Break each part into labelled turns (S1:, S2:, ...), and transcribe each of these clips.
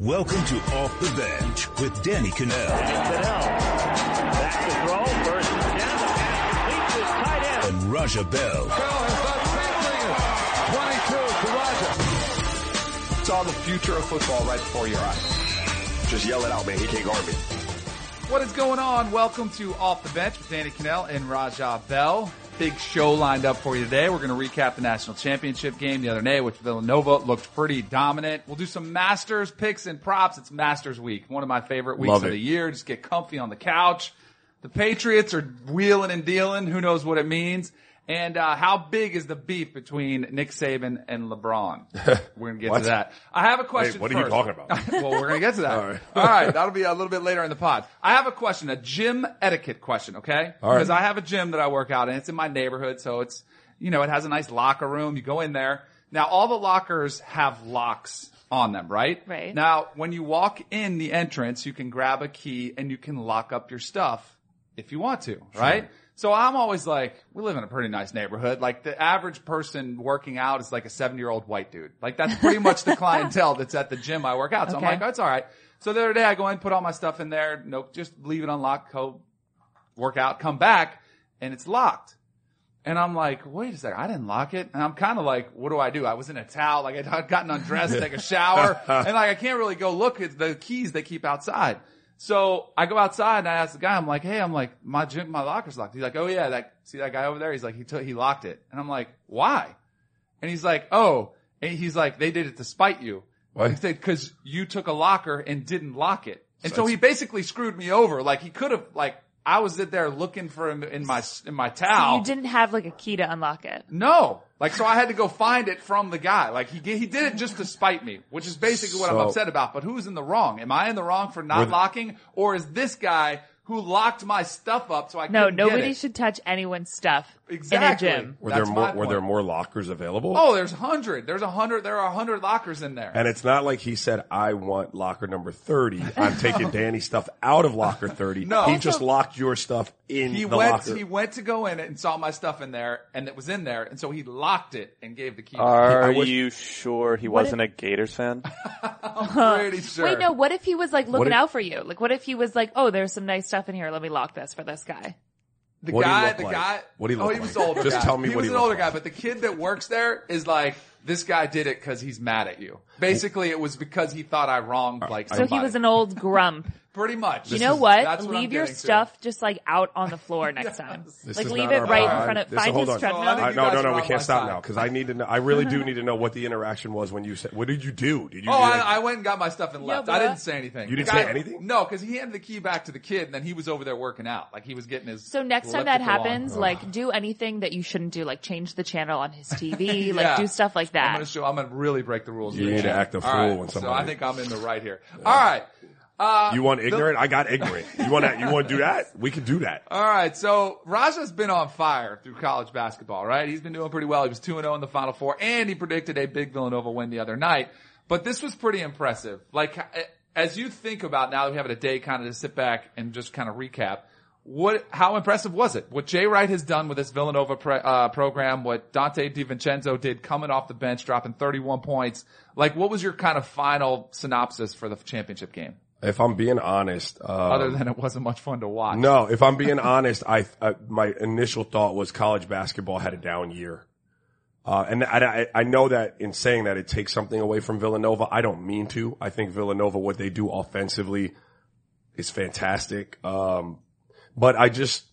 S1: Welcome to Off the Bench with Danny Kanell.
S2: Fidel. Back to throw. First and ten. The pass completes his tight end.
S1: And Raja Bell.
S3: Bell has done something. 22 to Raja.
S4: Saw the future of football right before your eyes. Just yell it out, man. He can't guard me.
S5: What is going on? Welcome to Off the Bench with Danny Kanell and Raja Bell. Big show lined up for you today. We're going to recap the national championship game the other day, which Villanova looked pretty dominant. We'll do some Masters picks and props. It's Masters week, one of my favorite weeks
S4: Love
S5: of
S4: it.
S5: the year. Just get comfy on the couch. The Patriots are wheeling and dealing. Who knows what it means? And uh, how big is the beef between Nick Saban and LeBron? We're gonna get to that. I have a question.
S4: what are you
S5: first.
S4: talking about?
S5: well, we're gonna get to that.
S4: All right.
S5: All right, that'll be a little bit later in the pod. I have a question, a gym etiquette question, okay?
S4: All right.
S5: Because I have a gym that I work out in. It's in my neighborhood, so it's you know it has a nice locker room. You go in there. Now all the lockers have locks on them, right?
S6: Right.
S5: Now when you walk in the entrance, you can grab a key and you can lock up your stuff if you want to, right? So I'm always like, we live in a pretty nice neighborhood. Like the average person working out is like a 70 year old white dude. Like that's pretty much the clientele that's at the gym I work out. So
S6: Okay.
S5: I'm like, oh, it's all right. So the other day I go in, put all my stuff in there. No, just leave it unlocked, go work out, come back and it's locked. And I'm like, wait a second, I didn't lock it. And I'm kind of like, what do I do? I was in a towel, like I'd gotten undressed, take a shower, and like I can't really go look at the keys they keep outside. So I go outside and I ask the guy, I'm like, hey, I'm like, my gym, my locker's locked. He's like, oh yeah, that, see that guy over there? He's like, he took, he locked it. And I'm like, why? And he's like, oh, and he's like, they did it to spite you.
S4: What?
S5: He said, cause you took a locker and didn't lock it. And so he basically screwed me over. Like he could have, like, I was in there looking for him in my, in my
S6: So
S5: towel.
S6: you didn't have like a key to unlock it.
S5: No. Like, so I had to go find it from the guy. Like, he, he did it just to spite me, which is basically what I'm upset about. But who's in the wrong? Am I in the wrong for not locking? Or is this guy who locked my stuff up so I
S6: No,
S5: couldn't get
S6: nobody
S5: it?
S6: should touch anyone's stuff
S5: Exactly.
S6: in a gym.
S4: Were
S5: That's
S4: there more?
S5: my
S4: Were there more lockers available?
S5: Oh, there's a hundred. There's a hundred. There are a hundred lockers in there.
S4: And it's not like he said, I want locker number 30. I'm taking Danny's stuff out of locker 30.
S5: No.
S4: He just locked your stuff in
S5: he
S4: the
S5: went,
S4: locker.
S5: he went to go in it and saw my stuff in there and it was in there. And so he locked it and gave the key.
S7: Are
S4: I wish-
S7: you sure he wasn't a Gators fan?
S5: I'm pretty sure.
S6: Wait, no, what if he was like looking
S4: if-
S6: out for you? Like what if he was like, oh, there's some nice stuff in here. Let me lock this for this guy.
S5: The
S4: What'd he
S5: guy,
S4: look
S5: the
S4: like?
S5: guy.
S4: What'd he
S5: oh, he was
S4: like?
S5: older.
S4: Just
S5: guy.
S4: tell me
S5: he
S4: what
S5: was
S4: he
S5: an older
S4: looked
S5: guy,
S4: like.
S5: but the kid that works there is like, this guy did it because he's mad at you. Basically, it was because he thought I wronged like
S6: So
S5: somebody.
S6: he was an old grump.
S5: pretty much.
S6: you know
S5: is-
S6: what?
S5: That's what
S6: leave your
S5: getting to.
S6: stuff just like out on the floor next time.
S4: This
S6: like leave it right in front of,
S4: This-
S6: find
S4: hold
S6: his
S4: on.
S6: treadmill.
S5: Well, I think
S4: I,
S5: you
S4: no, no, no, we can't stop
S5: side.
S4: now because I need to know, I really do need to know what the interaction was when you said, what did you do? Did you
S5: Oh,
S4: do
S5: I, I went and got my stuff and left. I didn't say anything.
S4: You didn't
S5: The
S4: say anything?
S5: No, because he handed the key back to the kid, and then he was over there working out. Like he was getting his.
S6: So next time that
S5: elliptical on.
S6: happens, like do anything that you shouldn't do, like change the channel on his TV, like do stuff like that.
S5: I'm
S6: that.
S5: gonna show. I'm gonna really break the rules.
S4: You need to act a fool
S5: right,
S4: when
S5: So I think I'm in the right here. All right. Uh,
S4: you want ignorant? I got ignorant. You want that? You want to do that? We can do that.
S5: All right, so Raja's been on fire through college basketball, right? He's been doing pretty well. He was 2-0 in the Final Four, and he predicted a big Villanova win the other night. But this was pretty impressive. Like, eh, as you think about now that we have a day kind of to sit back and just kind of recap, what, how impressive was it? What Jay Wright has done with this Villanova pre, uh, program, what Dante DiVincenzo did coming off the bench, dropping 31 points. Like, what was your kind of final synopsis for the championship game?
S4: If I'm being honest, um,
S5: Other than it wasn't much fun to watch.
S4: No, if I'm being honest, I, uh, my initial thought was college basketball had a down year. Uh, and I, I, I know that in saying that it takes something away from Villanova. I don't mean to. I think Villanova, what they do offensively is fantastic. Um, but I just,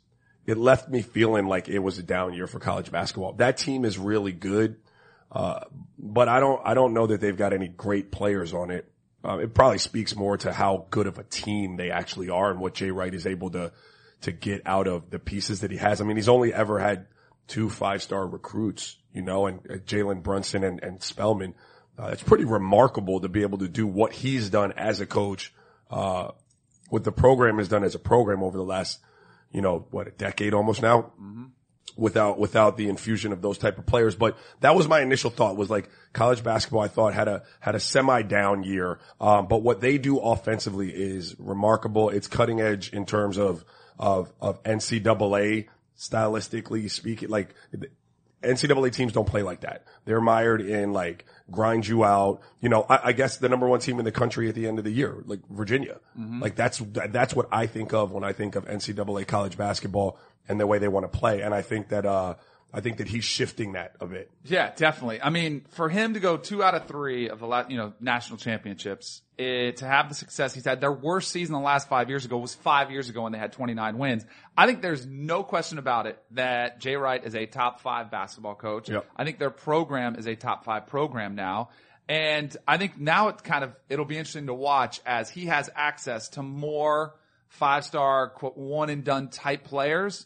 S4: it left me feeling like it was a down year for college basketball. That team is really good. Uh, but I don't, I don't know that they've got any great players on it. Uh, it probably speaks more to how good of a team they actually are and what Jay Wright is able to, to get out of the pieces that he has. I mean, he's only ever had two five-star recruits, you know, and uh, Jalen Brunson and, and Spellman. Uh, it's pretty remarkable to be able to do what he's done as a coach, uh, what the program has done as a program over the last, you know, what, a decade almost now? Without without the infusion of those type of players. But that was my initial thought was like college basketball. I thought had a had a semi down year, um, but what they do offensively is remarkable. It's cutting edge in terms of of of NCAA stylistically speaking. Like NCAA teams don't play like that. They're mired in like grind you out. You know, I, I guess the number one team in the country at the end of the year, like Virginia. Like that's, that's what I think of when I think of NCAA college basketball and the way they want to play. And I think that, uh, I think that he's shifting that a bit.
S5: Yeah, definitely. I mean, for him to go two out of three of the last, you know, national championships, it, to have the success he's had, their worst season the last five years ago was five years ago when they had 29 wins. I think there's no question about it that Jay Wright is a top five basketball coach.
S4: Yep.
S5: I think their program is a top five program now. And I think now it kind of, it'll be interesting to watch as he has access to more five star, quote, one and done type players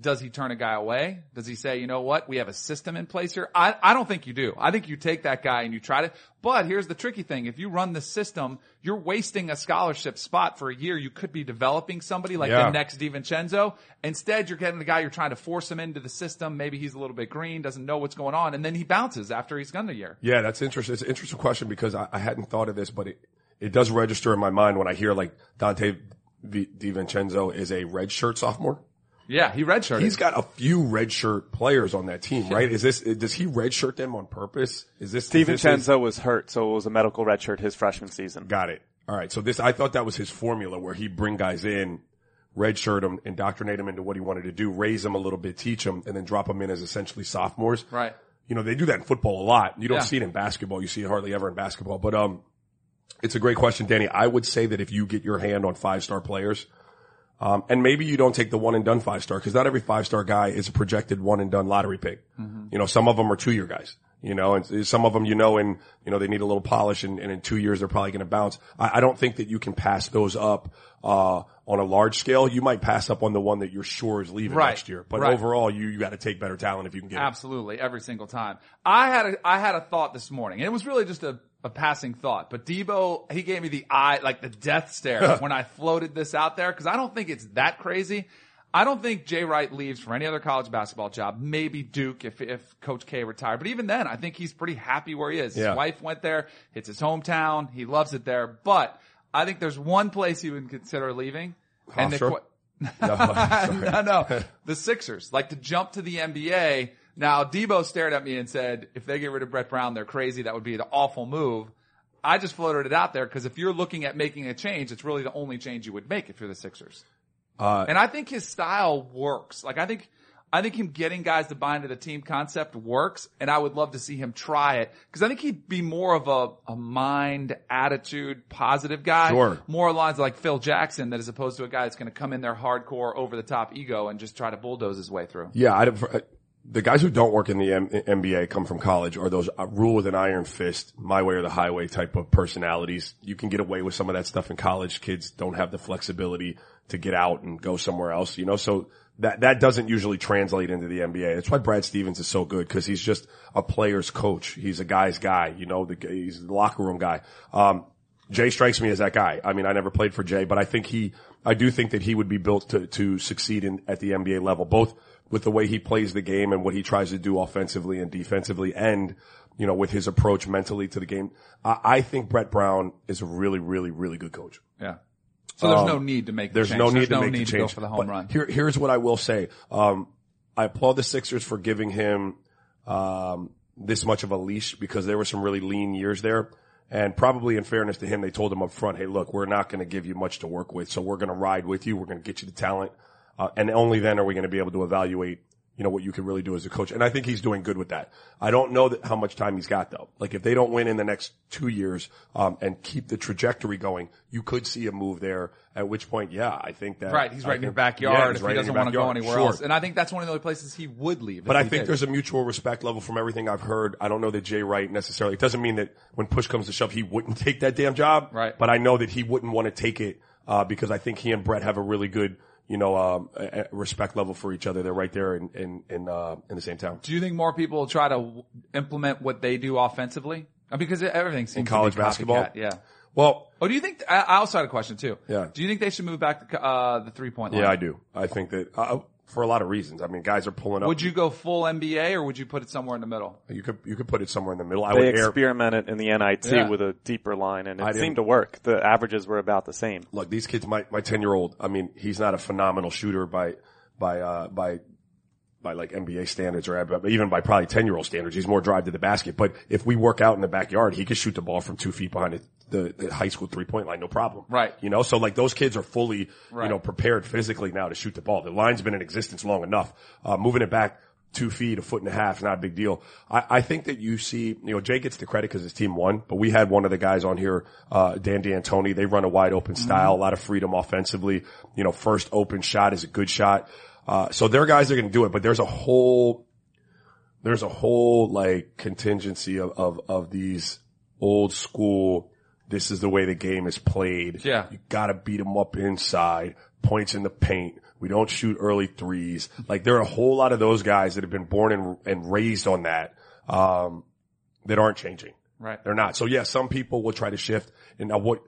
S5: does he turn a guy away? Does he say, you know what, we have a system in place here? I, I don't think you do. I think you take that guy and you try to, but here's the tricky thing. If you run the system, you're wasting a scholarship spot for a year. You could be developing somebody like
S4: Yeah.
S5: the next DiVincenzo. Instead, you're getting the guy, you're trying to force him into the system. Maybe he's a little bit green, doesn't know what's going on, and then he bounces after he's gone a year.
S4: Yeah, that's interesting. It's an interesting question because I, I hadn't thought of this, but it, it does register in my mind when I hear like Dante DiVincenzo is a redshirt sophomore.
S5: Yeah, he redshirted.
S4: He's got a few redshirt players on that team, right? Is this, does he redshirt them on purpose? Is this,
S7: Steve
S4: is this his-
S7: Vincenzo was hurt, so it was a medical redshirt his freshman season.
S4: Got it. All right. So this, I thought that was his formula where he bring guys in, redshirt them, indoctrinate them into what he wanted to do, raise them a little bit, teach them, and then drop them in as essentially sophomores.
S5: right.
S4: You know, they do that in football a lot. You don't
S5: Yeah.
S4: see it in basketball. You see it hardly ever in basketball. But um, it's a great question, Danny. I would say that if you get your hand on five star players, um, and maybe you don't take the one and done five star because not every five star guy is a projected one and done lottery pick. You know, some of them are two year guys. You know, and some of them, you know, and you know they need a little polish, and, and in two years they're probably going to bounce. I, I don't think that you can pass those up uh, on a large scale. You might pass up on the one that you're sure is leaving
S5: Right.
S4: next year, but
S5: Right.
S4: overall, you you got to take better talent if you can get it.
S5: Absolutely, every single time. I had a I had a thought this morning, and it was really just a, a passing thought. But Debo, he gave me the eye, like the death stare when I floated this out there, because I don't think it's that crazy. I don't think Jay Wright leaves for any other college basketball job. Maybe Duke if if Coach K retired, but even then, I think he's pretty happy where he is.
S4: Yeah.
S5: His wife went there; it's his hometown. He loves it there. But I think there's one place he would consider leaving, and the
S4: Hofstra? No,
S5: no, no. The Sixers like to jump to the NBA. Now, Debo stared at me and said, if they get rid of Brett Brown, they're crazy. That would be an awful move. I just floated it out there because if you're looking at making a change, it's really the only change you would make if you're the Sixers.
S4: Uh,
S5: And I think his style works. Like I think, I think him getting guys to buy into the team concept works, and I would love to see him try it because I think he'd be more of a, a mind, attitude, positive guy.
S4: Sure.
S5: More lines like Phil Jackson, that as opposed to a guy that's going to come in there hardcore, over the top ego and just try to bulldoze his way through.
S4: Yeah, I, don't- the guys who don't work in the M- NBA come from college are those uh, rule with an iron fist, my way or the highway type of personalities. You can get away with some of that stuff in college. Kids don't have the flexibility to get out and go somewhere else, you know, so that, that doesn't usually translate into the NBA. That's why Brad Stevens is so good because he's just a player's coach. He's a guy's guy, you know, the, he's the locker room guy. Um, Jay strikes me as that guy. I mean, I never played for Jay, but I think he, I do think that he would be built to, to succeed in, at the NBA level, both with the way he plays the game and what he tries to do offensively and defensively and, you know, with his approach mentally to the game. I, I think Brett Brown is a really, really, really good coach.
S5: Yeah. So there's no need to make the
S4: There's
S5: change.
S4: no need
S5: there's
S4: to
S5: no
S4: make
S5: need
S4: the
S5: to go
S4: change
S5: for the home
S4: But
S5: run.
S4: Here, here's what I will say. Um, I applaud the Sixers for giving him um, this much of a leash because there were some really lean years there. And probably in fairness to him, they told him up front, "Hey, look, we're not going to give you much to work with, so we're going to ride with you. We're going to get you the talent, uh, and only then are we going to be able to evaluate." You know what you can really do as a coach, and I think he's doing good with that. I don't know that how much time he's got though. Like if they don't win in the next two years um, and keep the trajectory going, you could see a move there. At which point, yeah, I think that
S5: Right, he's
S4: I
S5: right in your backyard
S4: Yeah,
S5: if
S4: right
S5: he doesn't want to go anywhere
S4: Sure.
S5: else. And I think that's one of the only places he would leave.
S4: But I think
S5: did.
S4: there's a mutual respect level from everything I've heard. I don't know that Jay Wright necessarily. It doesn't mean that when push comes to shove, he wouldn't take that damn job.
S5: Right.
S4: But I know that he wouldn't want to take it uh, because I think he and Brett have a really good, you know, um, respect level for each other. They're right there in in in, uh, in the same town.
S5: Do you think more people will try to w- implement what they do offensively? Uh, Because everything seems
S4: college
S5: to be copycat,
S4: basketball?
S5: Yeah.
S4: Well,
S5: Oh, do you think? I I also had a question too.
S4: Yeah.
S5: Do you think they should move back to uh, the three point line?
S4: yeah, I do. I think that uh, for a lot of reasons. I mean, guys are pulling up.
S5: Would you go full NBA or would you put it somewhere in the middle?
S4: You could you could put it somewhere in the middle. I
S7: They
S4: would air.
S7: experimented in the NIT
S5: Yeah.
S7: with a deeper line, and it
S4: didn't-
S7: seemed to work. The averages were about the same.
S4: look, these kids, my, my 10 year old, I mean, he's not a phenomenal shooter by, by, uh, by by like NBA standards or even by probably 10 year old standards. He's more drive to the basket. But if we work out in the backyard, he could shoot the ball from two feet behind the, the, the high school three point line, no problem.
S5: Right.
S4: You know, so like those kids are fully,
S5: Right.
S4: you know, prepared physically now to shoot the ball. The line's been in existence long enough. Uh, moving it back two feet, a foot and a half, not a big deal. I, I think that you see, you know, Jay gets the credit because his team won, but we had one of the guys on here, uh, Dan D'Antoni. They run a wide open style, a lot of freedom offensively. You know, first open shot is a good shot. Uh, so their guys are going to do it, but there's a whole, there's a whole like contingency of, of, of these old school, this is the way the game is played.
S5: Yeah.
S4: You gotta beat them up inside, points in the paint. We don't shoot early threes. Like there are a whole lot of those guys that have been born and, and raised on that, um, that aren't changing.
S5: Right.
S4: They're not. So yeah, some people will try to shift. And now what,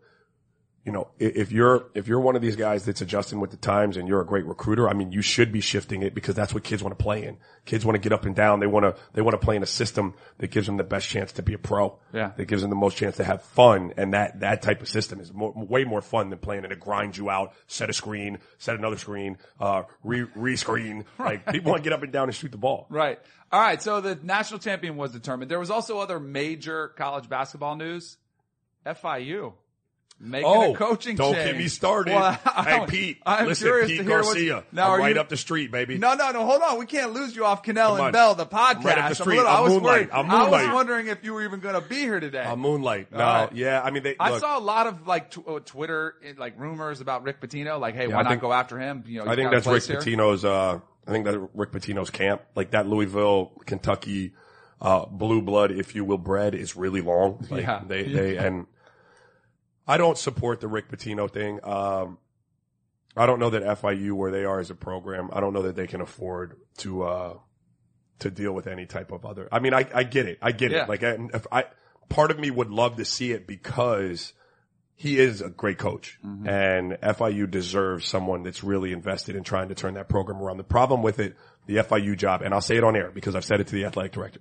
S4: you know, if you're, if you're one of these guys that's adjusting with the times and you're a great recruiter, I mean, you should be shifting it because that's what kids want to play in. Kids want to get up and down. They want to, they want to play in a system that gives them the best chance to be a pro.
S5: Yeah.
S4: That gives them the most chance to have fun. And that, that type of system is more, way more fun than playing in a grind you out, set a screen, set another screen, uh, re, re-screen. Like people want to get up and down and shoot the ball.
S5: Right. All right. So the national champion was determined. There was also other major college basketball news. FIU making
S4: Oh,
S5: a coaching
S4: don't
S5: change.
S4: get me started.
S5: Well,
S4: hey, Pete,
S5: I'm
S4: listen,
S5: curious
S4: Pete
S5: to hear
S4: Garcia.
S5: Now,
S4: I'm right
S5: you-
S4: up the street, baby.
S5: No, no, no. Hold on. We can't lose you off
S4: Kanell
S5: and. Bell, the podcast.
S4: I'm right up the
S5: I'm
S4: street.
S5: little- I
S4: I'm
S5: was
S4: moonlight.
S5: worried.
S4: I'm
S5: I was wondering if you were even going to be here today.
S4: Uh, Moonlight. No,
S5: right.
S4: yeah. I mean, they,
S5: I
S4: look,
S5: saw a lot of like tw- uh, Twitter eh, like rumors about Rick Pitino. Like, hey,
S4: Yeah,
S5: why
S4: I
S5: not go after him? You know,
S4: I think that's Rick
S5: here.
S4: Pitino's, uh, I think that's Rick Pitino's camp. Like that Louisville, Kentucky, uh, blue blood, if you will, bread is really long. Like
S5: Yeah.
S4: they, they, and I don't support the Rick Pitino thing. Um, I don't know that FIU where they are as a program, I don't know that they can afford to, uh, to deal with any type of other. I mean, I, I get it. I get
S5: Yeah.
S4: it. Like, I, if I, part of me would love to see it because he is a great coach and FIU deserves someone that's really invested in trying to turn that program around. The problem with it, the FIU job, and I'll say it on air because I've said it to the athletic director.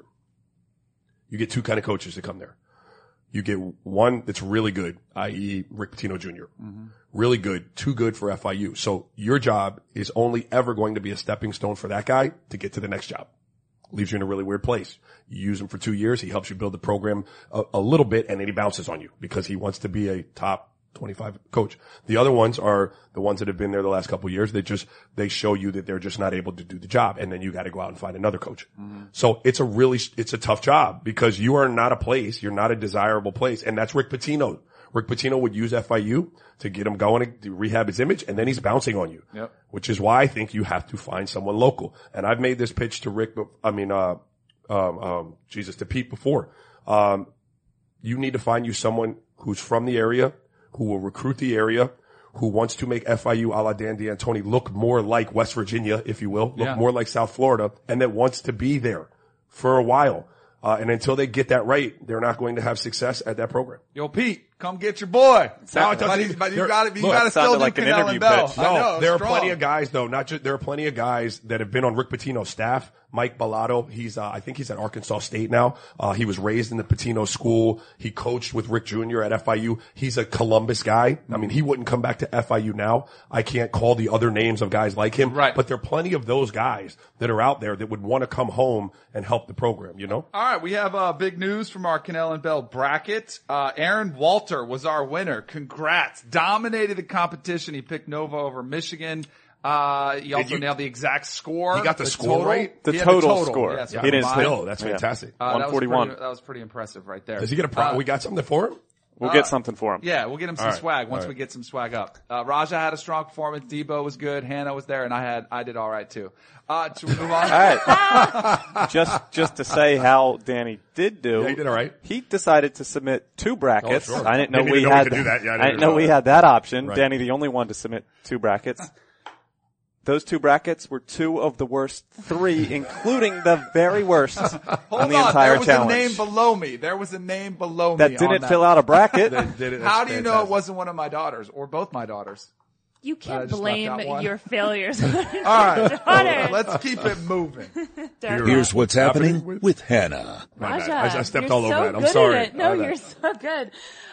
S4: You get two kind of coaches that come there. You get one that's really good, i.e. Rick Pitino junior mm-hmm. Really good, too good for FIU. So your job is only ever going to be a stepping stone for that guy to get to the next job leaves you in a really weird place. You use him for two years. He helps you build the program a, a little bit and then he bounces on you because he wants to be a top 25 coach. The other ones are the ones that have been there the last couple of years. They just, they show you that they're just not able to do the job. And then you got to go out and find another coach. So it's a really, it's a tough job because you are not a place. You're not a desirable place. And that's Rick Pitino. Rick Pitino would use FIU to get him going to rehab his image and then he's bouncing on you
S5: Yep.
S4: which is why I think you have to find someone local. And I've made this pitch to Rick, I mean, uh, um, um, Jesus, to Pete before. Um, you need to find you someone who's from the area, who will recruit the area, who wants to make FIU a la Dan D'Antoni look more like West Virginia, if you will, look
S5: Yeah.
S4: more like South Florida, and that wants to be there for a while. Uh, and until they get that right, they're not going to have success at that program.
S5: Yo, Pete, come get your boy.
S4: No, it doesn't-
S5: but, he's- but you got to, you
S4: look,
S5: got to
S7: it
S5: still do
S7: like an interview
S5: Bell.
S7: pitch.
S5: I
S4: No,
S5: know,
S4: there are
S5: strong.
S4: plenty of guys though. Not just there are plenty of guys that have been on Rick Pitino's staff. Mike Balado, he's uh, I think he's at Arkansas State now. Uh, he was raised in the Pitino school. He coached with Rick Jr. at FIU. He's a Columbus guy. I mean, he wouldn't come back to FIU now. I can't call the other names of guys like him.
S5: Right.
S4: But there are plenty of those guys that are out there that would want to come home and help the program. You know.
S5: All right, we have uh, big news from our Kanell and Bell bracket. Uh, Aaron Walter was our winner. Congrats. Dominated the competition. He picked Nova over Michigan. Uh, he also
S4: you-
S5: nailed the exact score.
S4: He got the score
S5: total.
S4: right?
S7: The
S5: He had
S7: total score.
S5: Yes,
S7: Yeah.
S5: with
S7: He didn't
S5: mine.
S4: Still, that's
S7: Yeah.
S4: fantastic.
S5: Uh, that was
S7: 141.
S5: pretty- That was pretty impressive right there.
S4: Does he get a pro?
S5: Uh,
S4: we got something for him.
S7: We'll get something for him.
S5: Yeah, we'll get him some
S4: All right.
S5: swag once
S4: All
S5: we get some swag up. Uh, Raja had a strong performance. Debo was good. Hannah was there, and I had I did all right too. Uh, to move on.
S7: All right. just just to say how Danny did do.
S4: Yeah, he did all right.
S7: He decided to submit two brackets.
S4: Oh, sure.
S7: I didn't know
S4: Didn't
S7: we
S4: even know we
S7: had
S4: could do that. Yeah, I
S7: I
S4: didn't
S7: didn't know
S4: know
S7: we
S4: that.
S7: had that option.
S4: Right.
S7: Danny, the only one to submit two brackets. Those two brackets were two of the worst three, including the very worst
S5: Hold
S7: on the
S5: on,
S7: entire
S5: there was
S7: challenge.
S5: a name below me. There was a name below me
S7: that
S5: me.
S7: didn't
S5: on that.
S7: fill out a bracket.
S5: How do you know it wasn't one of my daughters or both my daughters?
S6: You can't
S5: just
S6: blame your failures.
S5: All right,
S6: Daughters.
S5: let's keep it moving.
S1: Here's what's happening
S4: Happening with-
S1: with Hannah.
S4: My bad.
S6: Raja,
S4: I, I stepped
S6: you're
S4: all over
S6: so
S4: that. I'm sorry.
S6: It. No, you're so good.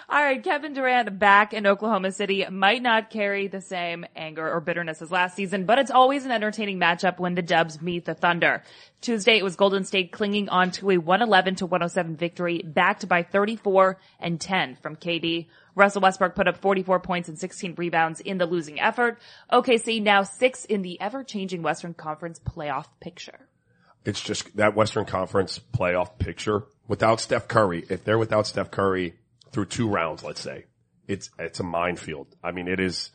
S6: All right, Kevin Durant back in Oklahoma City might not carry the same anger or bitterness as last season, but it's always an entertaining matchup when the Dubs meet the Thunder. Tuesday, it was Golden State clinging on to a 111 to 107 victory, backed by 34 and 10 from KD. Russell Westbrook put up 44 points and 16 rebounds in the losing effort. OKC now six in the ever-changing Western Conference playoff picture.
S4: It's just that Western Conference playoff picture without Steph Curry. If they're without Steph Curry through two rounds, let's say, it's, it's a minefield. I mean, it is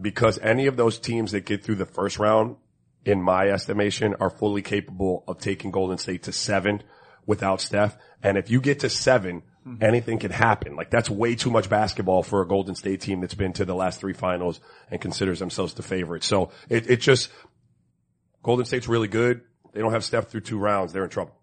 S4: because any of those teams that get through the first round, in my estimation, are fully capable of taking Golden State to seven without Steph. And if you get to seven, Mm-hmm. anything can happen. Like that's way too much basketball for a Golden State team that's been to the last three finals and considers themselves the favorite. So it, it just, Golden State's really good. They don't have Steph through two rounds. They're in trouble.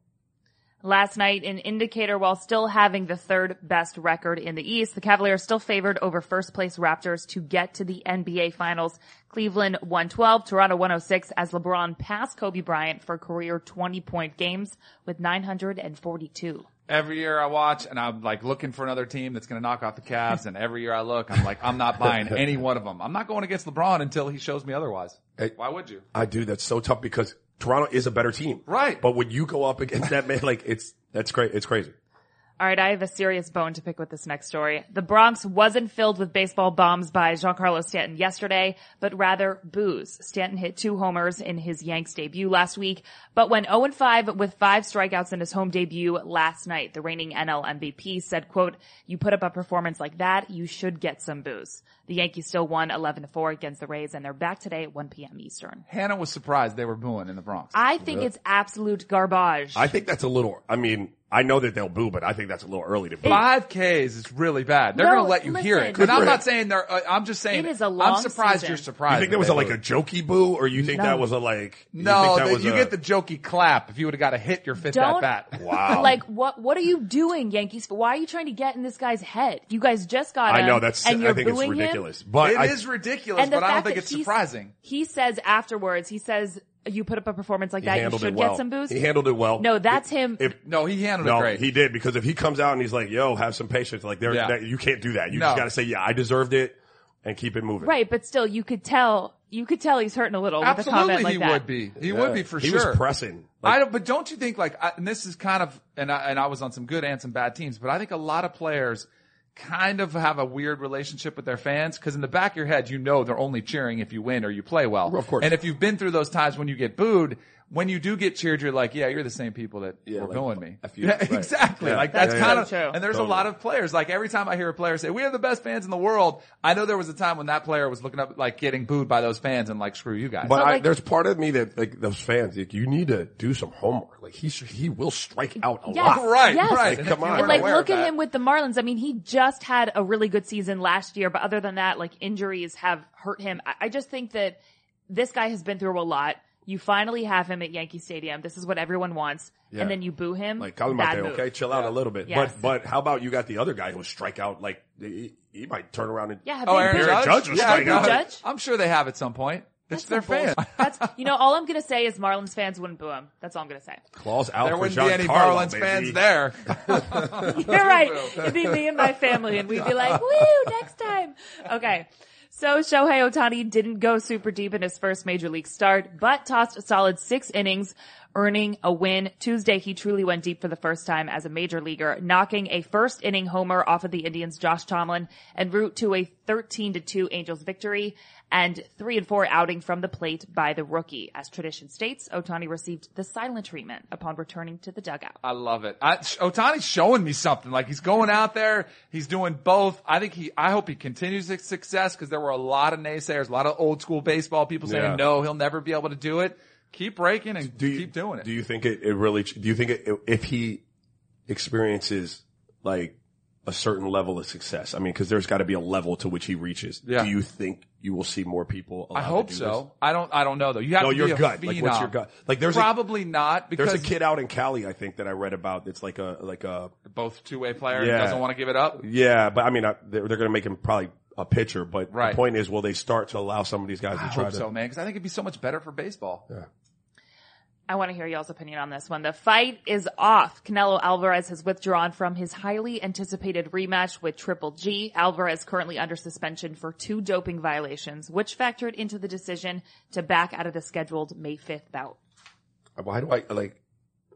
S6: Last night, an indicator while still having the third best record in the East, the Cavaliers still favored over first place Raptors to get to the NBA finals. Cleveland 112, Toronto 106 as LeBron passed Kobe Bryant for career 20 point games with 942.
S5: Every year I watch and I'm like looking for another team that's going to knock off the Cavs. And every year I look, I'm like, I'm not buying any one of them. I'm not going against LeBron until he shows me otherwise.
S4: Hey.
S5: Why would you?
S4: I do. That's so tough because Toronto is a better team.
S5: Right.
S4: But when you go up against that man, like it's, that's great. It's crazy.
S6: All right, I have a serious bone to pick with this next story. The Bronx wasn't filled with baseball bombs by Giancarlo Stanton yesterday, but rather booze. Stanton hit two homers in his Yanks debut last week, but went 0-5 with five strikeouts in his home debut last night. The reigning NL MVP said, quote, you put up a performance like that, you should get some booze. The Yankees still won 11-4 against the Rays and they're back today at 1 p.m. Eastern.
S5: Hannah was surprised they were booing in the Bronx.
S6: I think it's absolute garbage.
S4: I think that's a little, I mean, I know that they'll boo, but I think that's a little early to boo.
S5: Five Ks is really bad. They're
S6: No,
S5: going to let you hear it.
S6: listen.
S5: And I'm not
S4: him.
S5: saying they're, uh, I'm just saying,
S6: It is a long
S5: I'm surprised
S6: season.
S5: you're surprised.
S4: You think that was a, like a jokey boo or you think
S6: No.
S4: that was a like, you
S5: No,
S4: think that
S5: that-
S4: was
S5: you
S4: a-
S5: get the jokey clap if you would have got a hit your fifth
S6: Don't-
S5: at bat.
S4: wow.
S6: Like what? What are you doing, Yankees? Why are you trying to get in this guy's head? You guys just got
S4: I
S6: him.
S4: know that's,
S6: and you're
S4: I think it's
S6: booing him?
S4: ridiculous, but
S5: It is
S4: I,
S5: ridiculous,
S6: And the
S5: but I don't
S6: fact
S5: think
S6: that
S5: it's
S6: he's-
S5: surprising.
S6: He says afterwards, he says, "You put up a performance like
S4: he
S6: that, you
S4: handled
S6: should
S4: it well.
S6: get some booze."
S4: He handled it well.
S6: No, that's him.
S4: If,
S5: No, he handled
S4: no,
S5: it great.
S4: he did because if he comes out and he's like, "Yo, have some patience," like there,
S5: Yeah.
S4: that, you can't do that. You
S5: No.
S4: just got to say, "Yeah, I deserved it," and keep it moving.
S6: right, but still, you could tell. You could tell he's hurting a little with a
S5: Absolutely,
S6: comment like
S5: he
S6: that.
S5: would be. He
S4: Yeah.
S5: would be for
S4: he
S5: sure.
S4: was pressing.
S5: I don't, but don't you think like, I, and this is kind of, and I, and I was on some good and some bad teams, but I think a lot of players kind of have a weird relationship with their fans because in the back of your head, you know they're only cheering if you win or you play well.
S4: Of course.
S5: And if you've been through those times when you get booed, when you do get cheered, you're like, yeah, you're the same people that
S4: Yeah,
S5: were
S4: like,
S5: booing me.
S4: F you.
S5: Yeah,
S4: Right.
S5: exactly.
S4: Yeah.
S5: Like that's
S4: Yeah, yeah,
S5: kind
S6: yeah.
S5: of,
S6: True.
S5: and there's
S4: Totally.
S5: a lot of players. Like every time I hear a player say, we have the best fans in the world, I know there was a time when that player was looking up, like getting booed by those fans and like, screw you guys.
S4: but
S6: So,
S4: I,
S6: like-
S4: there's part of me that like those fans, like you need to do some homework. Like he should, he will strike out a
S6: Yes,
S4: lot.
S5: Right,
S6: yes.
S5: right.
S4: Like, come on.
S6: And like, look at
S5: that-
S6: him with the Marlins. I mean, he just had a really good season last year, but other than that, like injuries have hurt him. I, I just think that this guy has been through a lot. You finally have him at Yankee Stadium. This is what everyone wants.
S4: Yeah.
S6: And then you boo him.
S4: Like Colin
S6: Bad
S4: Marte,
S6: move.
S4: okay, chill out a little bit.
S6: Yes.
S4: But but how about you got the other guy who will strike out like he, he might turn around and
S6: Yeah, have
S5: Oh,
S6: they
S5: Aaron
S6: booed-
S5: Judge?
S4: Judge was
S5: yeah,
S4: striking out.
S6: Judge?
S5: I'm sure they have at some point. It's their
S6: fans. That's you know all I'm gonna say is Marlins fans wouldn't boo him. That's all I'm gonna say.
S4: claws out
S5: There
S4: for
S5: wouldn't be any
S4: Giancarlo,
S5: Marlins
S4: baby.
S5: fans there.
S6: You're right. It'd be me and my family, and we'd be like, "Woo, next time." Okay. So Shohei Ohtani didn't go super deep in his first major league start, but tossed a solid six innings, earning a win. Tuesday, he truly went deep for the first time as a major leaguer, knocking a first inning homer off of the Indians' Josh Tomlin en route to a 13 to 2 Angels victory and 3 and 4 outing from the plate by the rookie. As tradition states, Ohtani received the silent treatment upon returning to the dugout.
S5: I love it. I, Ohtani's showing me something. Like he's going out there, he's doing both. I think he, I hope he continues his success because there were a lot of naysayers, a lot of old school baseball people saying
S4: Yeah.
S5: no, he'll never be able to do it. Keep breaking and
S4: do you,
S5: keep doing it.
S4: Do you think it, it really, do you think it, if he experiences like a certain level of success, I mean, cause there's gotta be a level to which he reaches.
S5: Yeah.
S4: Do you think you will see more people?
S5: I
S4: to
S5: hope so. I don't, I don't know though. You have
S4: No,
S5: to
S4: your
S5: be a
S4: gut. Like, what's your
S5: phenom.
S4: gut? Like, there's a-
S5: probably not because
S4: There's a kid out in Cali, I think that I read about. It's like a, like a,
S5: both two way player
S4: Yeah.
S5: doesn't want to give it up.
S4: yeah, but I mean, I, they're, they're gonna make him probably a pitcher, but
S5: Right.
S4: the point is, will they start to allow some of these guys to
S5: I
S4: try
S5: hope
S4: to?
S5: so, man, because I think it'd be so much better for baseball.
S6: I want to hear y'all's opinion on this one. The fight is off. Canelo Alvarez has withdrawn from his highly anticipated rematch with Triple G. Alvarez currently under suspension for two doping violations, which factored into the decision to back out of the scheduled May 5th bout.
S4: Uh, why do I like?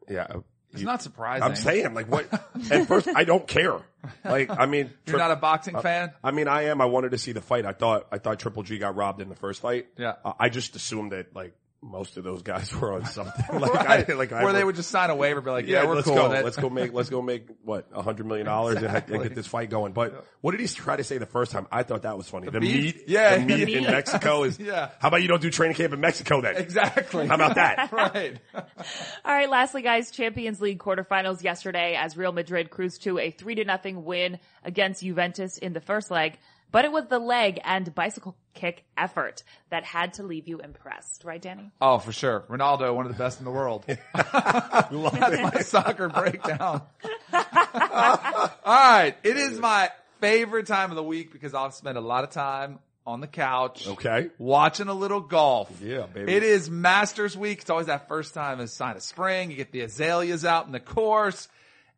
S4: Yeah, uh,
S5: It's
S4: you-
S5: not surprising.
S4: I'm saying like what? At first, I don't care. Like, I mean,
S5: You're not a boxing uh, fan?
S4: I mean, I am. I wanted to see the fight. I thought I thought Triple G got robbed in the first fight.
S5: Yeah.
S4: Uh, I just assumed that like most of those guys were on something. like,
S5: Right.
S4: I, like I
S5: Where they would just sign a waiver, be like,
S4: yeah,
S5: yeah, we're
S4: let's
S5: cool
S4: go. Let's go make let's go make what a hundred million dollars and, and get this fight going. But what did he try to say the first time? I thought that was funny. The,
S5: beef?
S4: meat,
S5: Yeah.
S4: the meat
S6: The
S4: in. Mexico is.
S5: Yeah.
S4: How about you don't do training camp in Mexico then?
S5: Exactly.
S4: How about that?
S5: right.
S6: All right, lastly, guys, Champions League quarterfinals yesterday as Real Madrid cruised to a three to nothing win against Juventus in the first leg. But it was the leg and bicycle kick effort that had to leave you impressed, right, Danny?
S5: Oh, for sure. Ronaldo, one of the best in the world. That's my soccer breakdown. All right. It is my favorite time of the week because I'll spend a lot of time on the couch.
S4: Okay.
S5: Watching a little golf.
S4: Yeah, baby.
S5: It is Masters week. It's always that first time of sign of spring. You get the azaleas out in the course.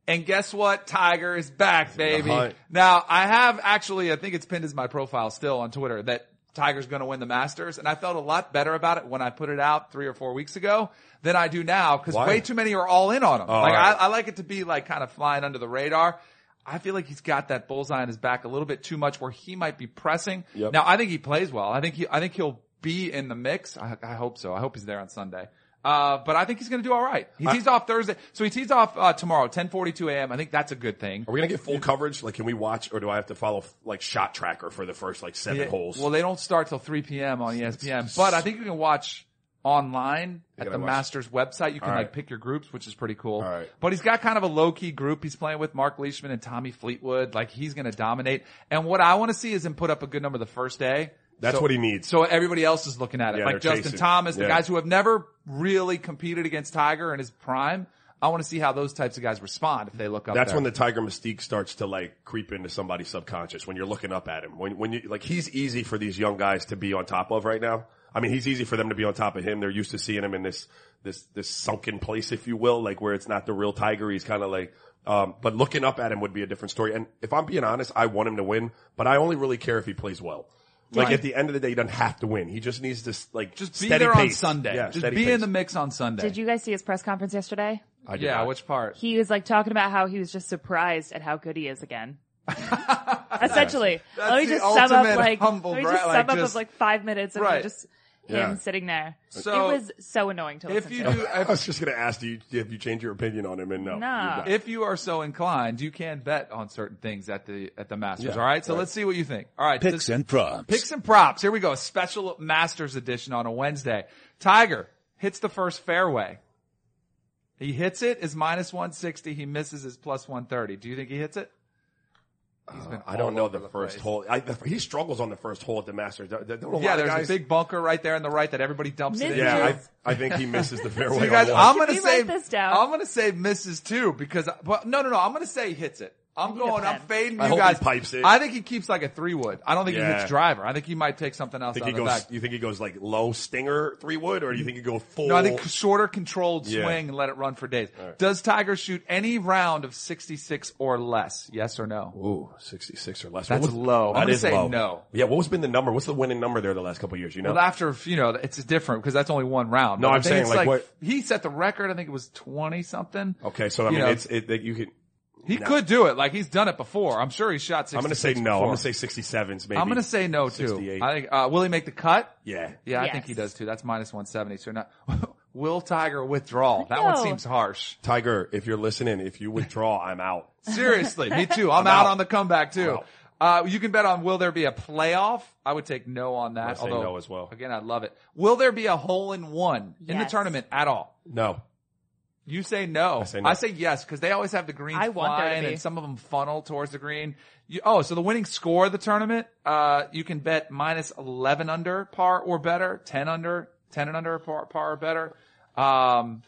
S5: And guess what? Tiger is back, baby. Now, I have actually, I think it's pinned as my profile still on Twitter that Tiger's going to win the Masters. And I felt a lot better about it when I put it out three or four weeks ago than I do now because way too many are all in on him.
S4: Oh,
S5: like,
S4: right.
S5: I, I like it to be like kind of flying under the radar. I feel like he's got that bullseye on his back a little bit too much where he might be pressing.
S4: Yep.
S5: Now, I think he plays well. I think he, I think he'll be in the mix. I, I hope so. I hope he's there on Sunday. Uh, but I think he's going to do all right. He tees off Thursday. So he tees off, uh, tomorrow, 1042 a.m. I think that's a good thing.
S4: Are we gonna get full coverage? Like, can we watch, or do I have to follow like shot tracker for the first like seven
S5: Yeah,
S4: holes?
S5: Well, they don't start till 3 p.m. on ESPN, but I think you can watch online at the
S4: watch.
S5: Masters website. You can
S4: All
S5: like pick your groups, which is pretty cool.
S4: All right.
S5: But he's got kind of a low key group he's playing with Mark Leishman and Tommy Fleetwood. Like he's going to dominate. And what I want to see is him put up a good number the first day.
S4: That's
S5: So-
S4: what he needs.
S5: So everybody else is looking at it.
S4: Yeah,
S5: like Justin
S4: chasing.
S5: Thomas, the
S4: Yeah.
S5: guys who have never really competed against Tiger in his prime. I want to see how those types of guys respond if they look up
S4: That's
S5: there.
S4: when the Tiger mystique starts to like creep into somebody's subconscious when you're looking up at him. When when you like he's easy for these young guys to be on top of right now. I mean, he's easy for them to be on top of him. They're used to seeing him in this this this sunken place, if you will, like where it's not the real Tiger. He's kind of like. Um, but looking up at him would be a different story. And if I'm being honest, I want him to win, but I only really care if he plays well. Like
S5: Right.
S4: at the end of the day, he doesn't have to win. He just needs to like
S5: just be
S4: steady
S5: there on. Sunday.
S4: Yeah,
S5: just be
S4: pace.
S5: in the mix on Sunday.
S6: Did you guys see his press conference yesterday?
S4: I did
S5: yeah,
S4: not.
S5: which part?
S6: He was like talking about how he was just surprised at how good he is again. Essentially,
S5: That's
S6: let me just sum up like let me
S5: bra-
S6: just
S5: like
S6: sum up
S5: just-
S6: of like five minutes of
S5: Right.
S6: just
S4: Yeah.
S6: him sitting there.
S5: So-
S6: it was so annoying to
S5: If
S6: listen
S5: you
S6: to.
S5: do,
S4: I
S5: if,
S4: was just going to ask you if you change your opinion on him, and no,
S6: No.
S4: you're not.
S5: if you are so inclined, you can bet on certain things at the at the Masters.
S4: Yeah,
S5: all right, so
S4: right.
S5: let's see what you think. All right,
S1: Picks
S5: this-
S1: and props.
S5: picks and props. Here we go. A special Masters edition on a Wednesday. Tiger hits the first fairway. He hits it is minus one sixty. He misses is plus one thirty. Do you think he hits it? He's uh, been
S4: I don't know
S5: over
S4: the first
S5: place.
S4: hole. I, the, he struggles on the first hole at the Masters. Don't- don't a lot
S5: Yeah, there's
S4: guys-
S5: a big bunker right there on the right that everybody dumps it
S6: Misses.
S5: into.
S4: Yeah, I, I think he misses the fairway.
S5: So you guys,
S4: on
S5: I'm gonna say
S6: this down?
S5: I'm gonna say misses too because well, no no no I'm gonna say he hits it. I'm going. I'm
S6: pen.
S5: fading
S4: I
S5: you
S4: hope he
S5: guys.
S4: pipes it.
S5: I think he keeps like a three wood. I don't think he
S4: Yeah.
S5: hits driver. I think he might take something else
S4: think
S5: out
S4: he
S5: of the
S4: goes.
S5: back.
S4: You think he goes like low stinger three wood, or do you think he go full?
S5: No, I think shorter controlled
S4: Yeah.
S5: swing and let it run for days. Does Tiger shoot any round of 66 or less? Yes or no?
S4: Ooh, 66 or less.
S5: That's
S4: What was-
S5: low. I'm
S4: That
S5: gonna
S4: is
S5: say
S4: low.
S5: no.
S4: Yeah, what was been the number? What's the winning number there the last couple of years? You know,
S5: Well, after you know, it's different because that's only one round.
S4: No,
S5: But I
S4: I'm
S5: think
S4: saying,
S5: it's
S4: like, what-
S5: he set the record. I think it was 20 something.
S4: okay, so I
S5: you
S4: mean,
S5: know,
S4: it's it that you can.
S5: He could do it. Like he's done it before. I'm sure he shot 66
S4: I'm going to say no. I'm going to say 67s. Maybe
S5: I'm going to say no too.
S4: 68.
S5: I think, uh, will he make the cut?
S4: yeah.
S5: Yeah, I think he does too. That's minus 170. So not, will Tiger withdraw? That one seems harsh.
S4: Tiger, if you're listening, if you withdraw, I'm out.
S5: Seriously, me too. I'm,
S4: I'm
S5: out.
S4: out.
S5: on the comeback too. Uh, you can bet on will there be a playoff? I would take no on that.
S4: I'll say
S5: although,
S4: no as well.
S5: Again, I love it. Will there be a hole in one in the tournament at all?
S4: No.
S5: You say no. I
S4: say no.
S5: yes because they always have the green
S6: I want there to
S5: flying
S6: be.
S5: and some of them funnel towards the green. You, oh, so the winning score of the tournament, uh, you can bet minus 11 under par or better, 10 under, 10 and under par, par or better. Um,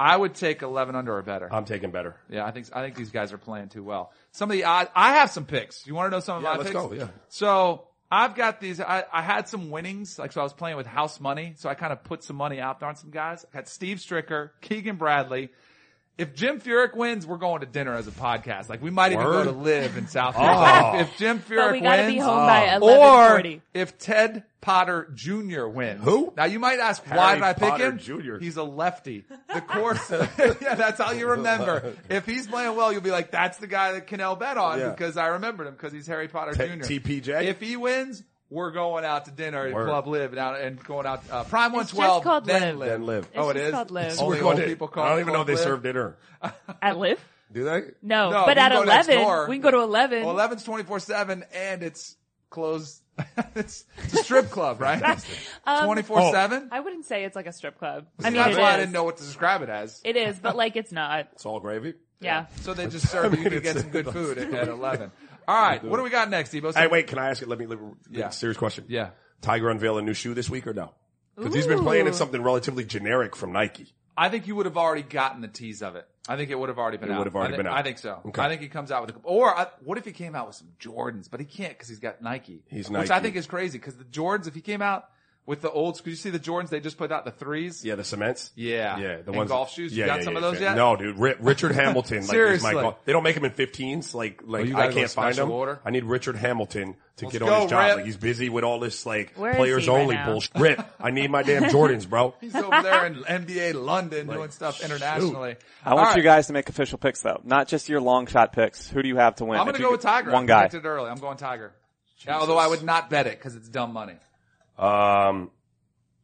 S5: I would take 11 under or better.
S4: I'm taking better.
S5: Yeah, I think I think these guys are playing too well. Some of the odds, I have some picks. You want to know some of
S4: Yeah,
S5: my
S4: let's
S5: picks?
S4: go, yeah.
S5: So I've got these. I, I had some winnings, like so. I was playing with house money, so I kind of put some money out there on some guys. I got Steve Stricker, Keegan Bradley. If Jim Furyk wins, we're going to dinner as a podcast. Like we might even
S4: Word.
S5: go to live in South.
S4: Oh.
S5: Carolina. If Jim Furyk
S6: But we gotta
S5: wins,
S6: be home by
S5: oh.
S6: or
S5: if Ted Potter Jr. wins.
S4: Who?
S5: Now you might ask, why did I pick
S4: Potter
S5: him?
S4: Jr..
S5: He's a lefty. The course, yeah, that's all you remember. If he's playing well, you'll be like, that's the guy that Kanell bet on
S4: Yeah.
S5: because I remembered him because he's Harry Potter
S4: T-
S5: Jr.
S4: TPJ?
S5: If he wins, we're going out to dinner at
S4: Word.
S5: Club Live and, out, and going out, uh, Prime
S6: It's just
S5: 112.
S6: called
S5: then
S6: Live.
S4: Then live.
S5: Oh, it
S6: just
S5: is?
S6: called Live.
S5: Only
S4: We're going
S5: old
S4: to-
S5: people call
S4: I don't even know if they
S5: Live.
S4: serve dinner.
S6: At Live?
S4: Do they?
S6: No,
S5: No,
S6: but
S5: we
S6: at
S5: can go next
S6: 11, we can go to 11.
S5: Well, 11's 24-7 and it's closed. it's, it's a strip club, right?
S6: Um,
S5: 24-7?
S6: I wouldn't say it's like a strip club. I
S5: I
S6: mean,
S5: that's
S6: it
S5: why I
S6: is.
S5: didn't know what to describe it as.
S6: It is, but like it's not.
S4: It's all gravy.
S6: Yeah.
S5: So they just serve you to get some good food at, at 11. All right, what do we got next, Debo?
S4: Hey, wait, can I ask it? Let me, let me
S5: Yeah.
S4: serious question.
S5: Yeah.
S4: Tiger unveil a new shoe this week or no? Because he's been playing in something relatively generic from Nike.
S5: I think you would have already gotten the tease of it. I think it would have already been
S4: It
S5: out.
S4: would have already
S5: I think,
S4: been out.
S5: I think so.
S4: Okay.
S5: I think he comes out with a, or I, what if he came out with some Jordans, but he can't because he's got Nike.
S4: He's Nike.
S5: Which I think is crazy because the Jordans, if he came out with the old school, you see the Jordans, they just put out the threes.
S4: Yeah, the cements.
S5: Yeah.
S4: Yeah, the
S5: And
S4: ones
S5: golf shoes? You got
S4: yeah,
S5: some
S4: yeah,
S5: of those
S4: yeah.
S5: yet?
S4: No, dude. Ri- Richard Hamilton. like,
S5: Seriously.
S4: my golf. They don't make them in 15s. Like, like
S5: you
S4: I can't find them.
S5: order?
S4: I need Richard Hamilton to
S5: Let's
S4: get
S5: go,
S4: on his job.
S5: Rip.
S4: Like he's busy with all this like
S6: Where is
S4: players
S6: he right
S4: only bullshit. Rip, I need my damn Jordans, bro.
S5: He's over there in NBA London doing stuff internationally.
S7: I want
S5: All
S7: you guys to make official picks though, not just your long shot picks. Who do you have to win?
S5: I'm going to go with
S7: could-
S5: Tiger.
S7: One
S5: I
S7: guy.
S5: predicted it early. I'm going Tiger. Although I would not bet it because it's dumb money.
S4: Um,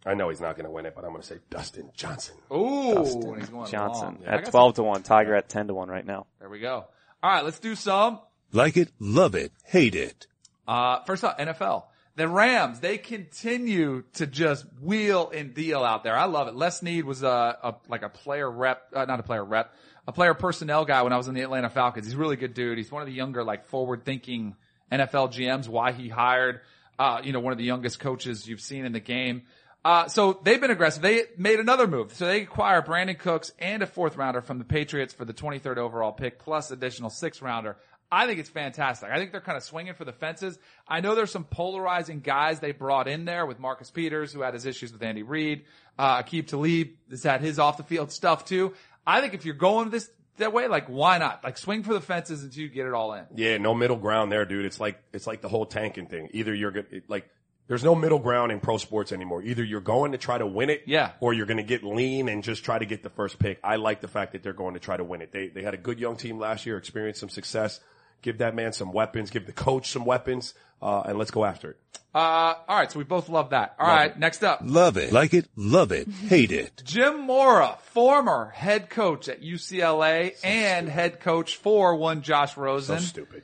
S4: I know he's not going to win it, but I'm going to say Dustin Johnson.
S5: Ooh, and he's going
S7: Johnson
S5: long. Yeah, I
S7: at
S5: got
S7: twelve to one. Tiger at ten to one right now.
S5: There we go. All right, let's do some.
S1: Like it, love it, hate it.
S5: Uh, first off, NFL. The Rams, they continue to just wheel and deal out there. I love it. Les Snead was a, a like a player rep, uh, not a player rep, a player personnel guy when I was in the Atlanta Falcons. He's a really good dude. He's one of the younger, like forward thinking NFL GMs. Why he hired, uh, you know, one of the youngest coaches you've seen in the game. Uh, so they've been aggressive. They made another move. So they acquire Brandin Cooks and a fourth rounder from the Patriots for the 23rd overall pick plus additional sixth rounder. I think it's fantastic. I think they're kind of swinging for the fences. I know there's some polarizing guys they brought in there with Marcus Peters, who had his issues with Andy Reid. Uh, Aqib Talib has had his off the field stuff too. I think if you're going this that way, like why not? Like swing for the fences until you get it all in.
S4: Yeah, no middle ground there, dude. It's like it's like the whole tanking thing. Either you're good, like there's no middle ground in pro sports anymore. Either you're going to try to win it,
S5: Yeah.
S4: or you're going to get lean and just try to get the first pick. I like the fact that they're going to try to win it. They they had a good young team last year, experienced some success. Give that man some weapons. Give the coach some weapons, uh, and let's go after it.
S5: Uh, all right. So we both love that. All right.
S4: it.
S5: Next up.
S1: Love it, like it, love it, hate it.
S5: Jim Mora, former head coach at UCLA and head coach for one Josh Rosen.
S4: So stupid.